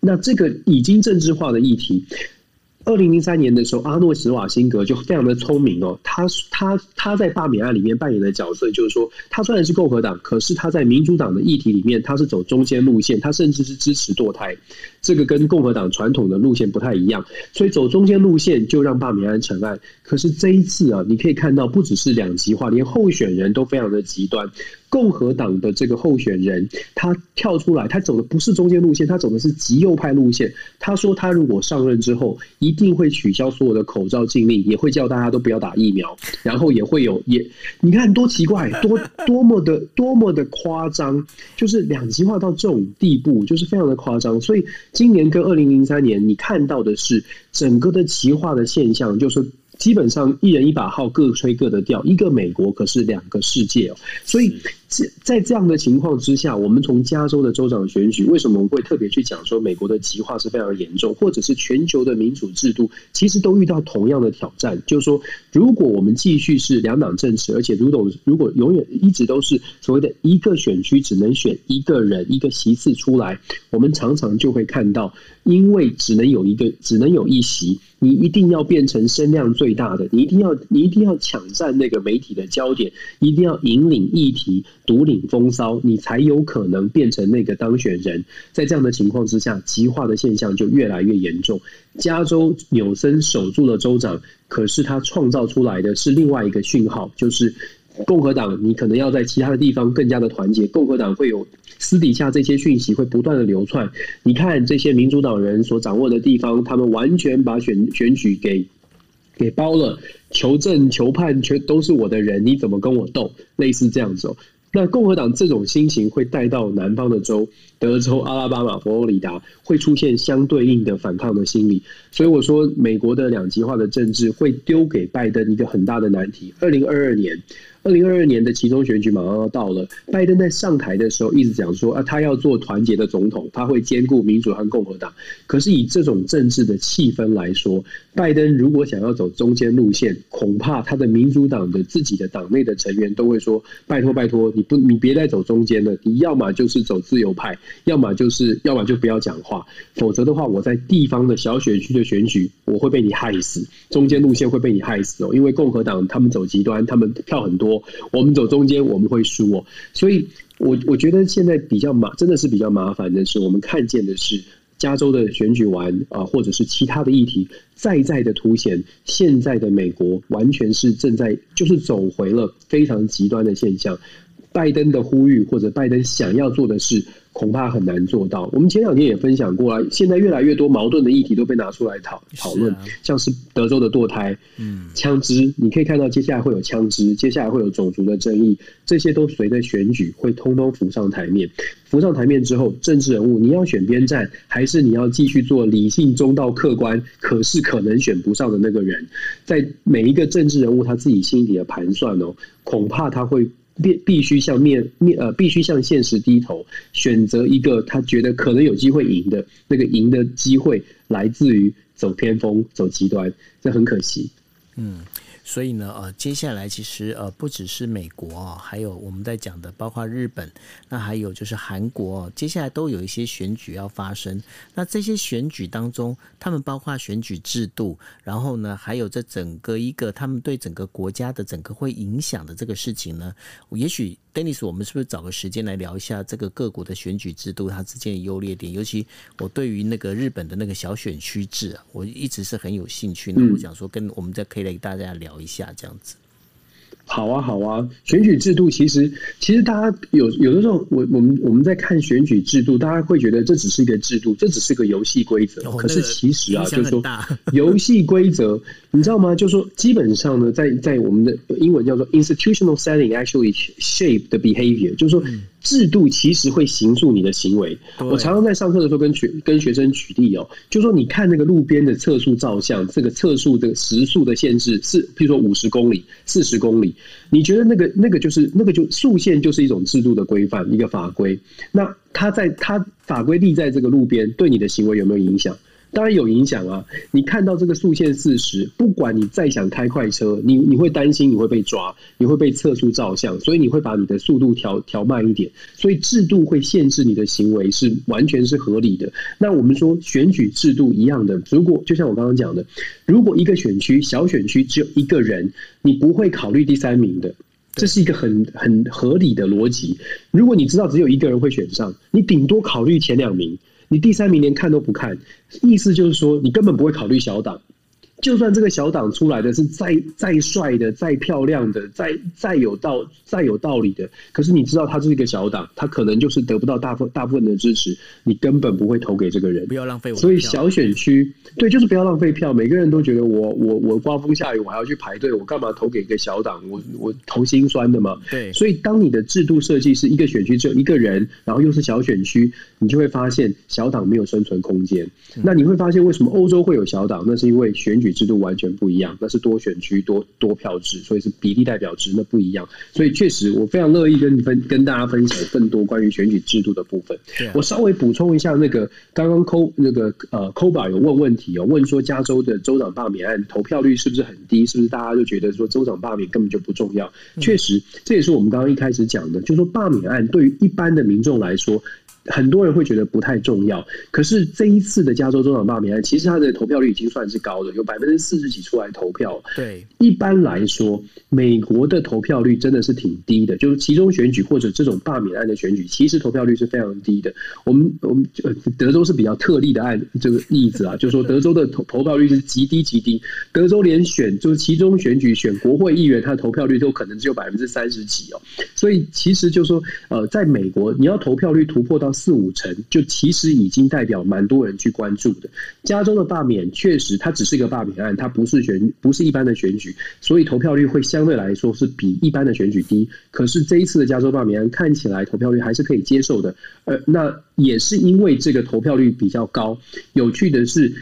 那这个已经政治化的议题。二零零三年的时候，阿诺·史瓦辛格就非常的聪明哦，他他他在罢免案里面扮演的角色就是说，他虽然是共和党，可是他在民主党的议题里面，他是走中间路线，他甚至是支持堕胎，这个跟共和党传统的路线不太一样，所以走中间路线就让罢免案成案。可是这一次啊，你可以看到，不只是两极化，连候选人都非常的极端。共和党的这个候选人，他跳出来，他走的不是中间路线，他走的是极右派路线。他说，他如果上任之后，一定会取消所有的口罩禁令，也会叫大家都不要打疫苗，然后也会有也，你看多奇怪，多多么的多么的夸张，就是两极化到这种地步，就是非常的夸张。所以今年跟二零零三年，你看到的是整个的极化的现象，就是。基本上一人一把号，各吹各的调。一个美国可是两个世界哦，所以在这样的情况之下，我们从加州的州长选举，为什么我们会特别去讲说美国的极化是非常严重，或者是全球的民主制度其实都遇到同样的挑战？就是说，如果我们继续是两党政治，而且如果如果永远一直都是所谓的一个选区只能选一个人一个席次出来，我们常常就会看到，因为只能有一个，只能有一席。你一定要变成声量最大的，你一定要你一定要抢占那个媒体的焦点，一定要引领议题、独领风骚，你才有可能变成那个当选人。在这样的情况之下，极化的现象就越来越严重。加州纽森守住了州长，可是他创造出来的是另外一个讯号，就是。共和党，你可能要在其他的地方更加的团结。共和党会有私底下这些讯息会不断的流窜。你看这些民主党人所掌握的地方，他们完全把选选举给给包了，求证求判全都是我的人，你怎么跟我斗？类似这样子哦。那共和党这种心情会带到南方的州，德州、阿拉巴马、佛罗里达，会出现相对应的反抗的心理。所以我说，美国的两极化的政治会丢给拜登一个很大的难题。二零二二年。二零二二年的其中选举马上要到了，拜登在上台的时候一直讲说啊，他要做团结的总统，他会兼顾民主和共和党。可是以这种政治的气氛来说，拜登如果想要走中间路线，恐怕他的民主党的自己的党内的成员都会说：拜托拜托，你不你别再走中间了，你要么就是走自由派，要么就是要么就不要讲话，否则的话，我在地方的小选区的选举，我会被你害死，中间路线会被你害死哦，因为共和党他们走极端，他们票很多。我们走中间，我们会输哦。所以，我我觉得现在比较麻，真的是比较麻烦的是，我们看见的是加州的选举完啊，或者是其他的议题，再再的凸显现在的美国完全是正在就是走回了非常极端的现象。拜登的呼吁或者拜登想要做的事，恐怕很难做到。我们前两天也分享过啊，现在越来越多矛盾的议题都被拿出来讨讨论，像是德州的堕胎、嗯，枪支，你可以看到接下来会有枪支，接下来会有种族的争议，这些都随着选举会通通浮上台面。浮上台面之后，政治人物你要选边站，还是你要继续做理性、中道、客观，可是可能选不上的那个人，在每一个政治人物他自己心底的盘算哦，恐怕他会。必必须向面面呃，必须向现实低头，选择一个他觉得可能有机会赢的那个赢的机会，来自于走偏锋、走极端，这很可惜。嗯。所以呢，呃，接下来其实呃，不只是美国，还有我们在讲的，包括日本，那还有就是韩国，接下来都有一些选举要发生。那这些选举当中，他们包括选举制度，然后呢，还有这整个一个他们对整个国家的整个会影响的这个事情呢，也许。Dennis，我们是不是找个时间来聊一下这个各国的选举制度它之间的优劣点？尤其我对于那个日本的那个小选区制啊，我一直是很有兴趣。那我想说，跟我们再可以来大家聊一下这样子。好啊，好啊，选举制度其实其实大家有有的时候，我我们我们在看选举制度，大家会觉得这只是一个制度，这只是个游戏规则。可是其实啊，就是说 游戏规则，你知道吗？就是说基本上呢，在在我们的英文叫做 institutional setting actually shape the behavior，就是说。制度其实会形塑你的行为。我常常在上课的时候跟学跟学生举例哦，就说你看那个路边的测速照相，这个测速的时速的限制是，譬如说五十公里、四十公里，你觉得那个那个就是那个就速限就是一种制度的规范，一个法规。那它在它法规立在这个路边，对你的行为有没有影响？当然有影响啊！你看到这个速限四十，不管你再想开快车，你你会担心你会被抓，你会被测速照相，所以你会把你的速度调调慢一点。所以制度会限制你的行为是完全是合理的。那我们说选举制度一样的，如果就像我刚刚讲的，如果一个选区小选区只有一个人，你不会考虑第三名的，这是一个很很合理的逻辑。如果你知道只有一个人会选上，你顶多考虑前两名。你第三名连看都不看，意思就是说你根本不会考虑小党。就算这个小党出来的是再再帅的、再漂亮的、再再有道、再有道理的，可是你知道他是一个小党，他可能就是得不到大部大部分的支持，你根本不会投给这个人。不要浪费我。所以小选区，对，就是不要浪费票。每个人都觉得我我我刮风下雨我还要去排队，我干嘛投给一个小党？我我投心酸的嘛。对。所以当你的制度设计是一个选区只有一个人，然后又是小选区，你就会发现小党没有生存空间。嗯。那你会发现为什么欧洲会有小党？那是因为选举。制度完全不一样，那是多选区多多票制，所以是比例代表制，那不一样。所以确实，我非常乐意跟你分跟大家分享更多关于选举制度的部分。我稍微补充一下，那个刚刚扣那个呃 Koba 有问问题哦，问说加州的州长罢免案投票率是不是很低？是不是大家就觉得说州长罢免根本就不重要？确实，这也是我们刚刚一开始讲的，就是说罢免案对于一般的民众来说。很多人会觉得不太重要，可是这一次的加州州长罢免案，其实它的投票率已经算是高的，有百分之四十几出来投票。对，一般来说，美国的投票率真的是挺低的，就是其中选举或者这种罢免案的选举，其实投票率是非常低的。我们我们德州是比较特例的案，这个例子啊，就是说德州的投投票率是极低极低，德州连选就是其中选举选国会议员，他的投票率都可能只有百分之三十几哦。所以其实就是说，呃，在美国你要投票率突破到四五成，就其实已经代表蛮多人去关注的。加州的罢免确实，它只是一个罢免案，它不是选，不是一般的选举，所以投票率会相对来说是比一般的选举低。可是这一次的加州罢免案看起来投票率还是可以接受的。呃，那也是因为这个投票率比较高。有趣的是。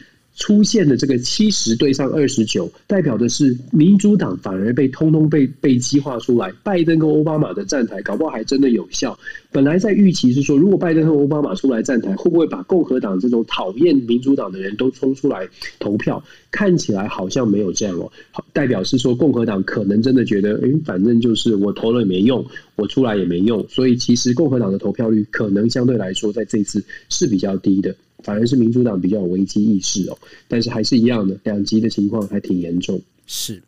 出现的这个七十对上二十九，代表的是民主党反而被通通被被激化出来。拜登跟奥巴马的站台，搞不好还真的有效。本来在预期是说，如果拜登和奥巴马出来站台，会不会把共和党这种讨厌民主党的人都冲出来投票？看起来好像没有这样哦。代表是说，共和党可能真的觉得，诶，反正就是我投了也没用，我出来也没用。所以其实共和党的投票率可能相对来说，在这次是比较低的。反而是民主党比较有危机意识哦，但是还是一样的，两极的情况还挺严重。是，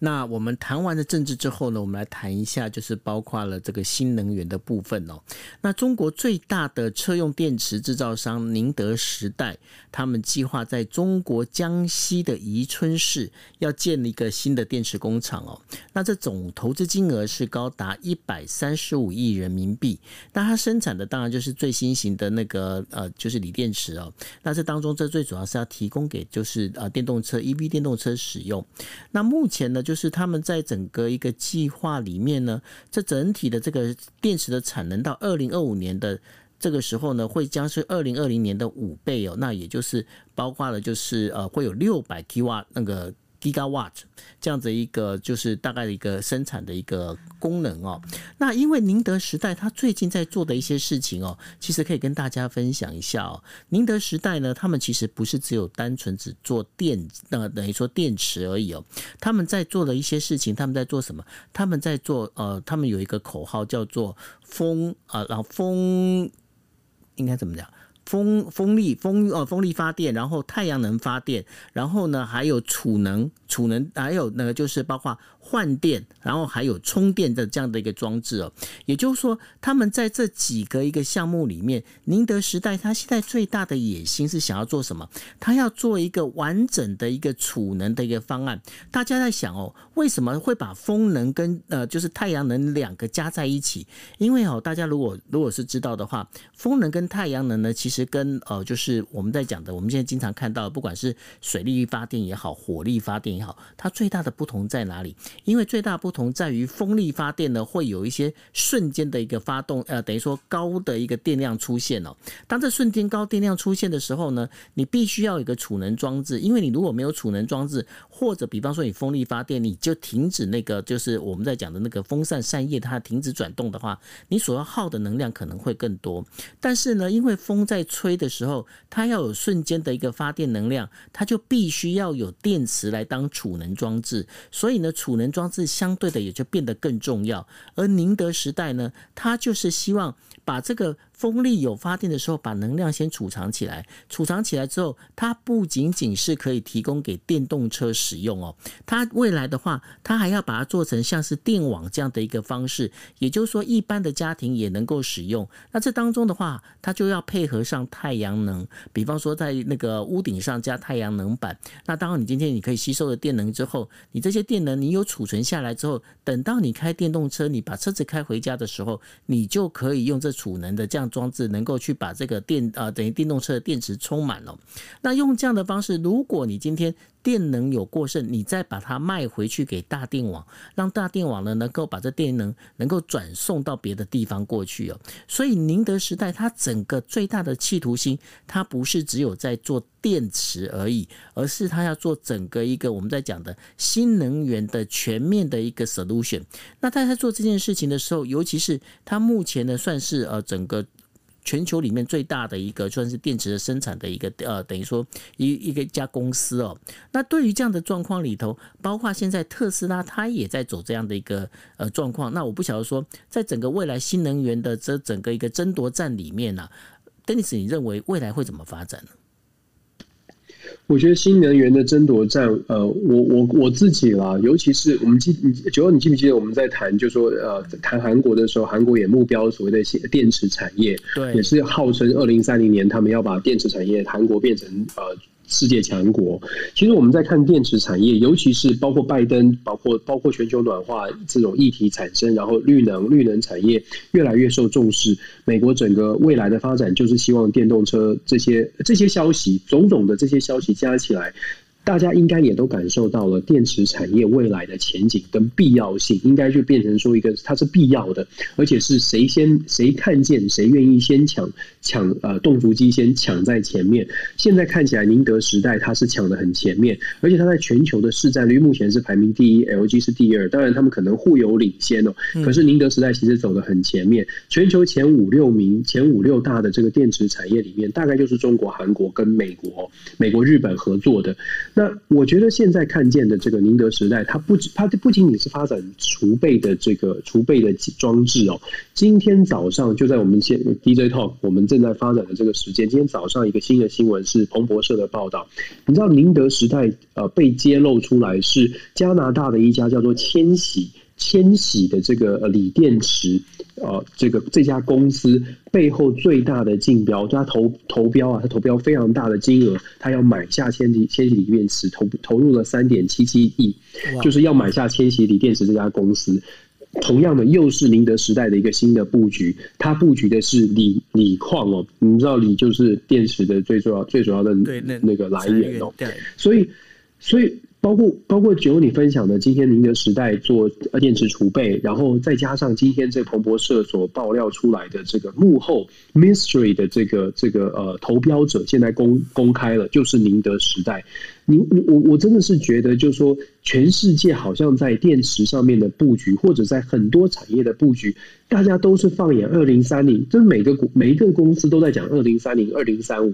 那我们谈完了政治之后呢，我们来谈一下，就是包括了这个新能源的部分哦。那中国最大的车用电池制造商宁德时代，他们计划在中国江西的宜春市要建立一个新的电池工厂哦。那这总投资金额是高达一百三十五亿人民币。那它生产的当然就是最新型的那个呃，就是锂电池哦。那这当中，这最主要是要提供给就是呃电动车 EV 电动车使用。那目前呢，就是他们在整个一个计划里面呢，这整体的这个电池的产能到二零二五年的这个时候呢，会将是二零二零年的五倍哦。那也就是包括了，就是呃，会有六百 k 瓦那个。Gigawatt 这样子一个就是大概的一个生产的一个功能哦。那因为宁德时代它最近在做的一些事情哦，其实可以跟大家分享一下哦。宁德时代呢，他们其实不是只有单纯只做电，呃，等于说电池而已哦。他们在做的一些事情，他们在做什么？他们在做呃，他们有一个口号叫做风啊，然后风应该怎么讲？风风力风呃风力发电，然后太阳能发电，然后呢还有储能储能，还有那个就是包括换电，然后还有充电的这样的一个装置哦。也就是说，他们在这几个一个项目里面，宁德时代它现在最大的野心是想要做什么？它要做一个完整的一个储能的一个方案。大家在想哦，为什么会把风能跟呃就是太阳能两个加在一起？因为哦，大家如果如果是知道的话，风能跟太阳能呢，其实跟呃，就是我们在讲的，我们现在经常看到，不管是水力发电也好，火力发电也好，它最大的不同在哪里？因为最大不同在于风力发电呢，会有一些瞬间的一个发动，呃，等于说高的一个电量出现哦。当这瞬间高电量出现的时候呢，你必须要有个储能装置，因为你如果没有储能装置，或者比方说你风力发电，你就停止那个就是我们在讲的那个风扇扇叶它停止转动的话，你所要耗的能量可能会更多。但是呢，因为风在吹的时候，它要有瞬间的一个发电能量，它就必须要有电池来当储能装置，所以呢，储能装置相对的也就变得更重要。而宁德时代呢，它就是希望把这个。风力有发电的时候，把能量先储藏起来。储藏起来之后，它不仅仅是可以提供给电动车使用哦，它未来的话，它还要把它做成像是电网这样的一个方式，也就是说，一般的家庭也能够使用。那这当中的话，它就要配合上太阳能，比方说在那个屋顶上加太阳能板。那当然，你今天你可以吸收了电能之后，你这些电能你有储存下来之后，等到你开电动车，你把车子开回家的时候，你就可以用这储能的这样。装置能够去把这个电啊、等于电动车的电池充满了。那用这样的方式，如果你今天电能有过剩，你再把它卖回去给大电网，让大电网呢能够把这电能能够转送到别的地方过去哦。所以宁德时代它整个最大的企图心，它不是只有在做电池而已，而是它要做整个一个我们在讲的新能源的全面的一个 solution。那他在做这件事情的时候，尤其是它目前呢算是呃整个。全球里面最大的一个算是电池的生产的一个呃，等于说一一个家公司哦。那对于这样的状况里头，包括现在特斯拉，它也在走这样的一个呃状况。那我不晓得说，在整个未来新能源的这整个一个争夺战里面呢、啊，Dennis，你认为未来会怎么发展呢？我觉得新能源的争夺战，呃，我我我自己啦，尤其是我们记，九号，你记不记得我们在谈，就说呃，谈韩国的时候，韩国也目标所谓的电池产业，对，也是号称二零三零年他们要把电池产业韩国变成呃。世界强国，其实我们在看电池产业，尤其是包括拜登，包括包括全球暖化这种议题产生，然后绿能绿能产业越来越受重视。美国整个未来的发展，就是希望电动车这些这些消息，种种的这些消息加起来。大家应该也都感受到了电池产业未来的前景跟必要性，应该就变成说一个它是必要的，而且是谁先谁看见谁愿意先抢抢呃动足机先抢在前面。现在看起来宁德时代它是抢的很前面，而且它在全球的市占率目前是排名第一，LG 是第二。当然他们可能互有领先哦，可是宁德时代其实走的很前面。全球前五六名、前五六大的这个电池产业里面，大概就是中国、韩国跟美国、美国、日本合作的。那我觉得现在看见的这个宁德时代，它不止它不仅仅是发展储备的这个储备的装置哦。今天早上就在我们现 DJ Talk 我们正在发展的这个时间，今天早上一个新的新闻是彭博社的报道，你知道宁德时代呃被揭露出来是加拿大的一家叫做千禧。千禧的这个锂电池，呃，这个这家公司背后最大的竞标，他投投标啊，他投标非常大的金额，他要买下千禧千禧锂电池，投投入了三点七七亿，就是要买下千禧锂电池这家公司。同样的，又是宁德时代的一个新的布局，它布局的是锂锂矿哦，你知道锂就是电池的最重要最主要的那那个来源哦，所以所以。包括包括九你分享的今天宁德时代做电池储备，然后再加上今天这彭博社所爆料出来的这个幕后 mystery 的这个这个呃投标者，现在公公开了，就是宁德时代。你我我真的是觉得，就是说全世界好像在电池上面的布局，或者在很多产业的布局，大家都是放眼二零三零，就是每个每一个公司都在讲二零三零、二零三五。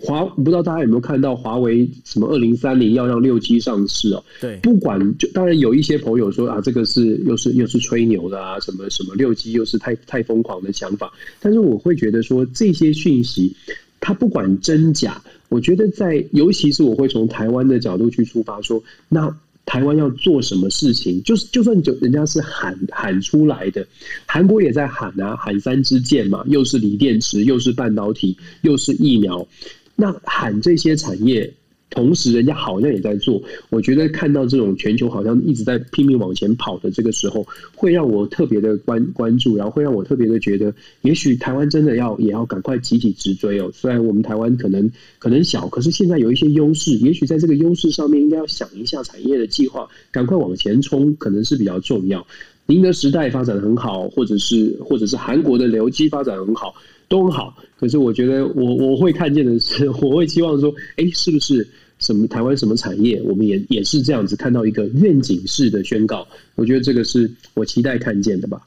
华不知道大家有没有看到华为什么二零三零要让六 G 上市哦？对，不管就当然有一些朋友说啊，这个是又是又是吹牛的啊，什么什么六 G 又是太太疯狂的想法。但是我会觉得说这些讯息，它不管真假，我觉得在尤其是我会从台湾的角度去出发说，那台湾要做什么事情？就是就算就人家是喊喊出来的，韩国也在喊啊，喊三支箭嘛，又是锂电池，又是半导体，又是疫苗。那喊这些产业，同时人家好像也在做。我觉得看到这种全球好像一直在拼命往前跑的这个时候，会让我特别的关关注，然后会让我特别的觉得，也许台湾真的要也要赶快集体直追哦。虽然我们台湾可能可能小，可是现在有一些优势，也许在这个优势上面，应该要想一下产业的计划，赶快往前冲，可能是比较重要。宁德时代发展很好，或者是或者是韩国的辽基发展很好。都很好，可是我觉得我我会看见的是，我会期望说，哎，是不是什么台湾什么产业，我们也也是这样子看到一个愿景式的宣告？我觉得这个是我期待看见的吧。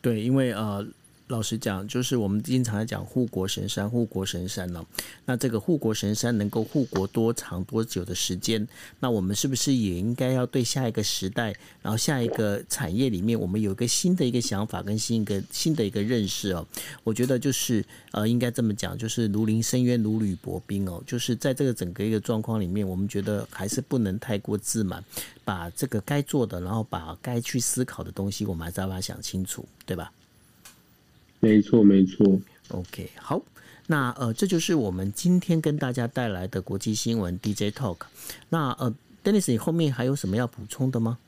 对，因为呃。老实讲，就是我们经常在讲护国神山，护国神山呢、哦。那这个护国神山能够护国多长多久的时间？那我们是不是也应该要对下一个时代，然后下一个产业里面，我们有一个新的一个想法跟新一个新的一个认识哦？我觉得就是呃，应该这么讲，就是如临深渊，如履薄冰哦。就是在这个整个一个状况里面，我们觉得还是不能太过自满，把这个该做的，然后把该去思考的东西，我们还是要把它想清楚，对吧？没错，没错。OK，好，那呃，这就是我们今天跟大家带来的国际新闻 DJ Talk。那呃，Dennis，你后面还有什么要补充的吗？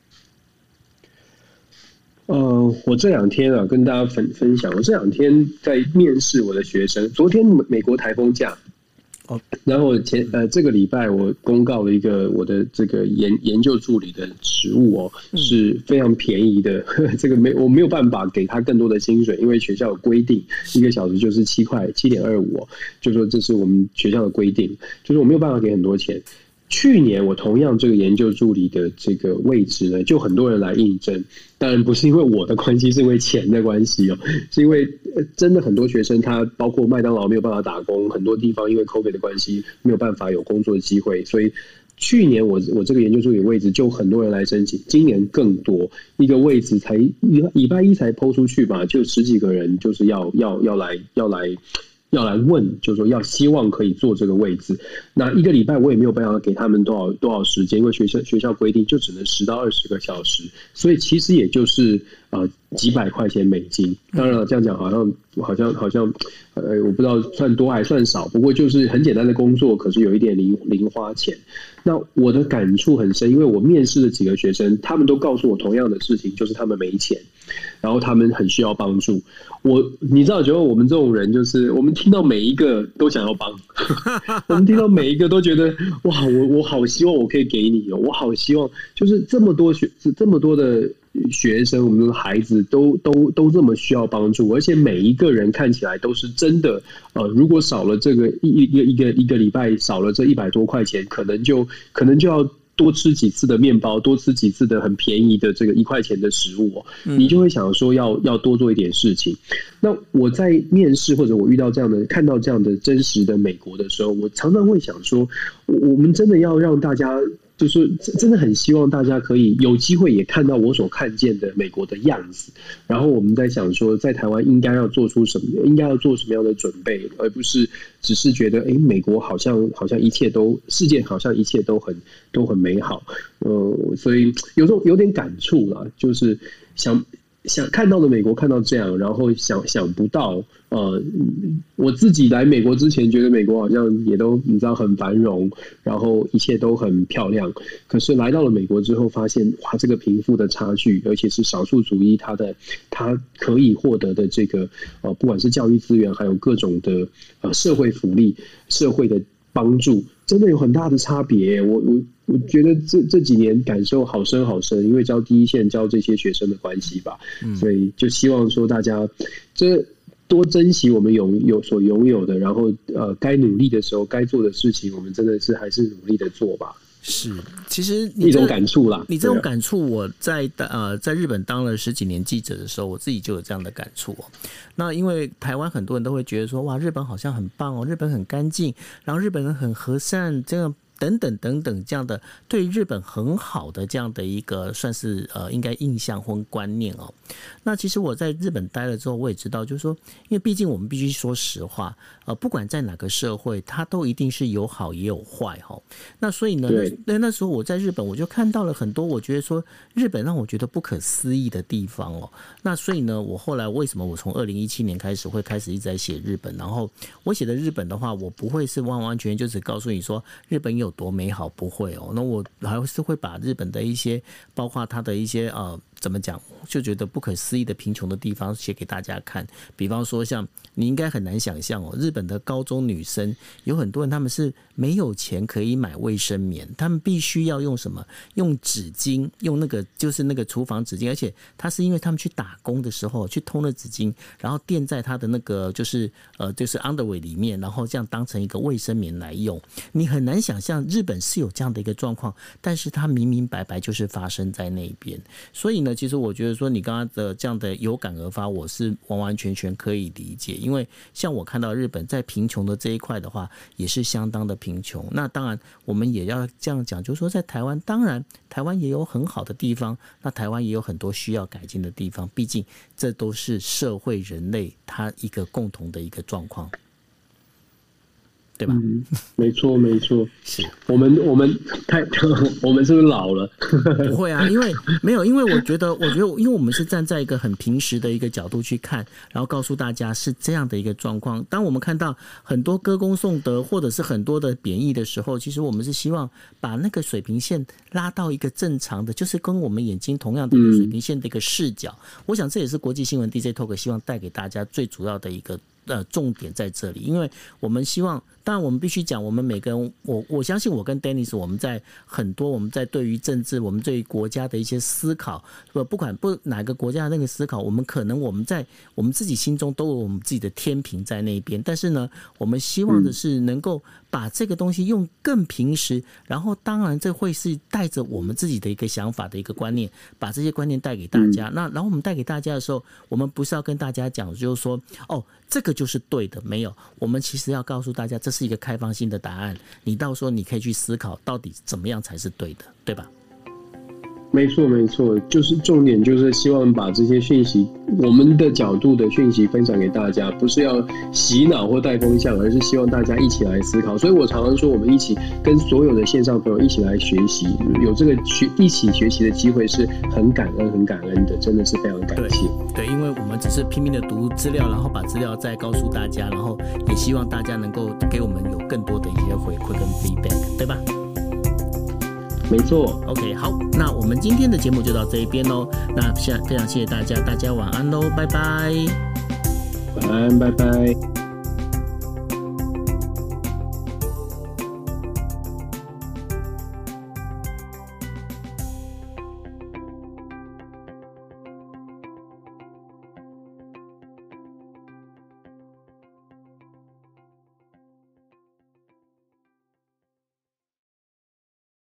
呃，我这两天啊，跟大家分分享，我这两天在面试我的学生。昨天美国台风假。然后前呃这个礼拜我公告了一个我的这个研研究助理的职务哦，是非常便宜的，呵 呵这个没我没有办法给他更多的薪水，因为学校有规定，一个小时就是七块七点二五，就说这是我们学校的规定，就是我没有办法给很多钱。去年我同样这个研究助理的这个位置呢，就很多人来应征。当然不是因为我的关系，是因为钱的关系哦，是因为真的很多学生他包括麦当劳没有办法打工，很多地方因为 COVID 的关系没有办法有工作的机会，所以去年我我这个研究助理位置就很多人来申请，今年更多，一个位置才一礼拜一才 PO 出去吧，就十几个人就是要要要来要来。要来要来问，就是说要希望可以坐这个位置。那一个礼拜我也没有办法给他们多少多少时间，因为学校学校规定就只能十到二十个小时，所以其实也就是呃几百块钱美金。当然了，这样讲好像好像好像呃我不知道算多还算少，不过就是很简单的工作，可是有一点零零花钱。那我的感触很深，因为我面试的几个学生，他们都告诉我同样的事情，就是他们没钱，然后他们很需要帮助。我你知道，觉得我们这种人，就是我们听到每一个都想要帮，我们听到每一个都觉得哇，我我好希望我可以给你哦，我好希望就是这么多学这么多的。学生，我们的孩子都都都这么需要帮助，而且每一个人看起来都是真的。呃，如果少了这个一一个一个一个礼拜少了这一百多块钱，可能就可能就要多吃几次的面包，多吃几次的很便宜的这个一块钱的食物，你就会想说要要多做一点事情。那我在面试或者我遇到这样的看到这样的真实的美国的时候，我常常会想说，我们真的要让大家。就是真的很希望大家可以有机会也看到我所看见的美国的样子，然后我们在想说，在台湾应该要做出什么，应该要做什么样的准备，而不是只是觉得，哎，美国好像好像一切都世界好像一切都很都很美好，呃，所以有时候有点感触了，就是想。想看到的美国看到这样，然后想想不到，呃，我自己来美国之前觉得美国好像也都你知道很繁荣，然后一切都很漂亮。可是来到了美国之后，发现哇，这个贫富的差距，而且是少数族裔他的他可以获得的这个呃，不管是教育资源，还有各种的呃社会福利、社会的帮助，真的有很大的差别。我我。我觉得这这几年感受好深好深，因为教第一线教这些学生的关系吧，嗯、所以就希望说大家这多珍惜我们拥有所拥有的，然后呃该努力的时候该做的事情，我们真的是还是努力的做吧。是，其实一种感触啦。你这种感触，我在呃在日本当了十几年记者的时候，我自己就有这样的感触哦。那因为台湾很多人都会觉得说，哇，日本好像很棒哦，日本很干净，然后日本人很和善，这样。等等等等，这样的对日本很好的这样的一个算是呃，应该印象或观念哦。那其实我在日本待了之后，我也知道，就是说，因为毕竟我们必须说实话，呃，不管在哪个社会，它都一定是有好也有坏哈。那所以呢，那那时候我在日本，我就看到了很多我觉得说日本让我觉得不可思议的地方哦。那所以呢，我后来为什么我从二零一七年开始会开始一直在写日本，然后我写的日本的话，我不会是完完全全就只告诉你说日本有。多美好，不会哦。那我还是会把日本的一些，包括它的一些呃。怎么讲？就觉得不可思议的贫穷的地方写给大家看。比方说，像你应该很难想象哦，日本的高中女生有很多人，他们是没有钱可以买卫生棉，他们必须要用什么？用纸巾，用那个就是那个厨房纸巾。而且他是因为他们去打工的时候去偷了纸巾，然后垫在他的那个就是呃就是 underwear 里面，然后这样当成一个卫生棉来用。你很难想象日本是有这样的一个状况，但是它明明白白就是发生在那边。所以呢。其实我觉得说你刚刚的这样的有感而发，我是完完全全可以理解。因为像我看到日本在贫穷的这一块的话，也是相当的贫穷。那当然我们也要这样讲，就是说在台湾，当然台湾也有很好的地方，那台湾也有很多需要改进的地方。毕竟这都是社会人类他一个共同的一个状况。对吧？嗯，没错，没错。是我们，我们太，我们是不是老了？不会啊，因为没有，因为我觉得，我觉得，因为我们是站在一个很平时的一个角度去看，然后告诉大家是这样的一个状况。当我们看到很多歌功颂德，或者是很多的贬义的时候，其实我们是希望把那个水平线拉到一个正常的，就是跟我们眼睛同样的一个水平线的一个视角。嗯、我想这也是国际新闻 DJ Talk 希望带给大家最主要的一个。呃，重点在这里，因为我们希望，当然我们必须讲，我们每个人，我我相信我跟 Dennis，我们在很多我们在对于政治，我们对于国家的一些思考，不不管不哪个国家的那个思考，我们可能我们在我们自己心中都有我们自己的天平在那边，但是呢，我们希望的是能够把这个东西用更平时，然后当然这会是带着我们自己的一个想法的一个观念，把这些观念带给大家。那然后我们带给大家的时候，我们不是要跟大家讲，就是说哦。这个就是对的，没有。我们其实要告诉大家，这是一个开放性的答案。你到时候你可以去思考，到底怎么样才是对的，对吧？没错，没错，就是重点，就是希望把这些讯息，我们的角度的讯息分享给大家，不是要洗脑或带风向，而是希望大家一起来思考。所以我常常说，我们一起跟所有的线上朋友一起来学习，有这个学一起学习的机会，是很感恩、很感恩的，真的是非常感谢。对，对，因为我们只是拼命的读资料，然后把资料再告诉大家，然后也希望大家能够给我们有更多的一些回馈跟 feedback，对吧？没错，OK，好，那我们今天的节目就到这一边喽。那非常非常谢谢大家，大家晚安喽，拜拜，晚安，拜拜。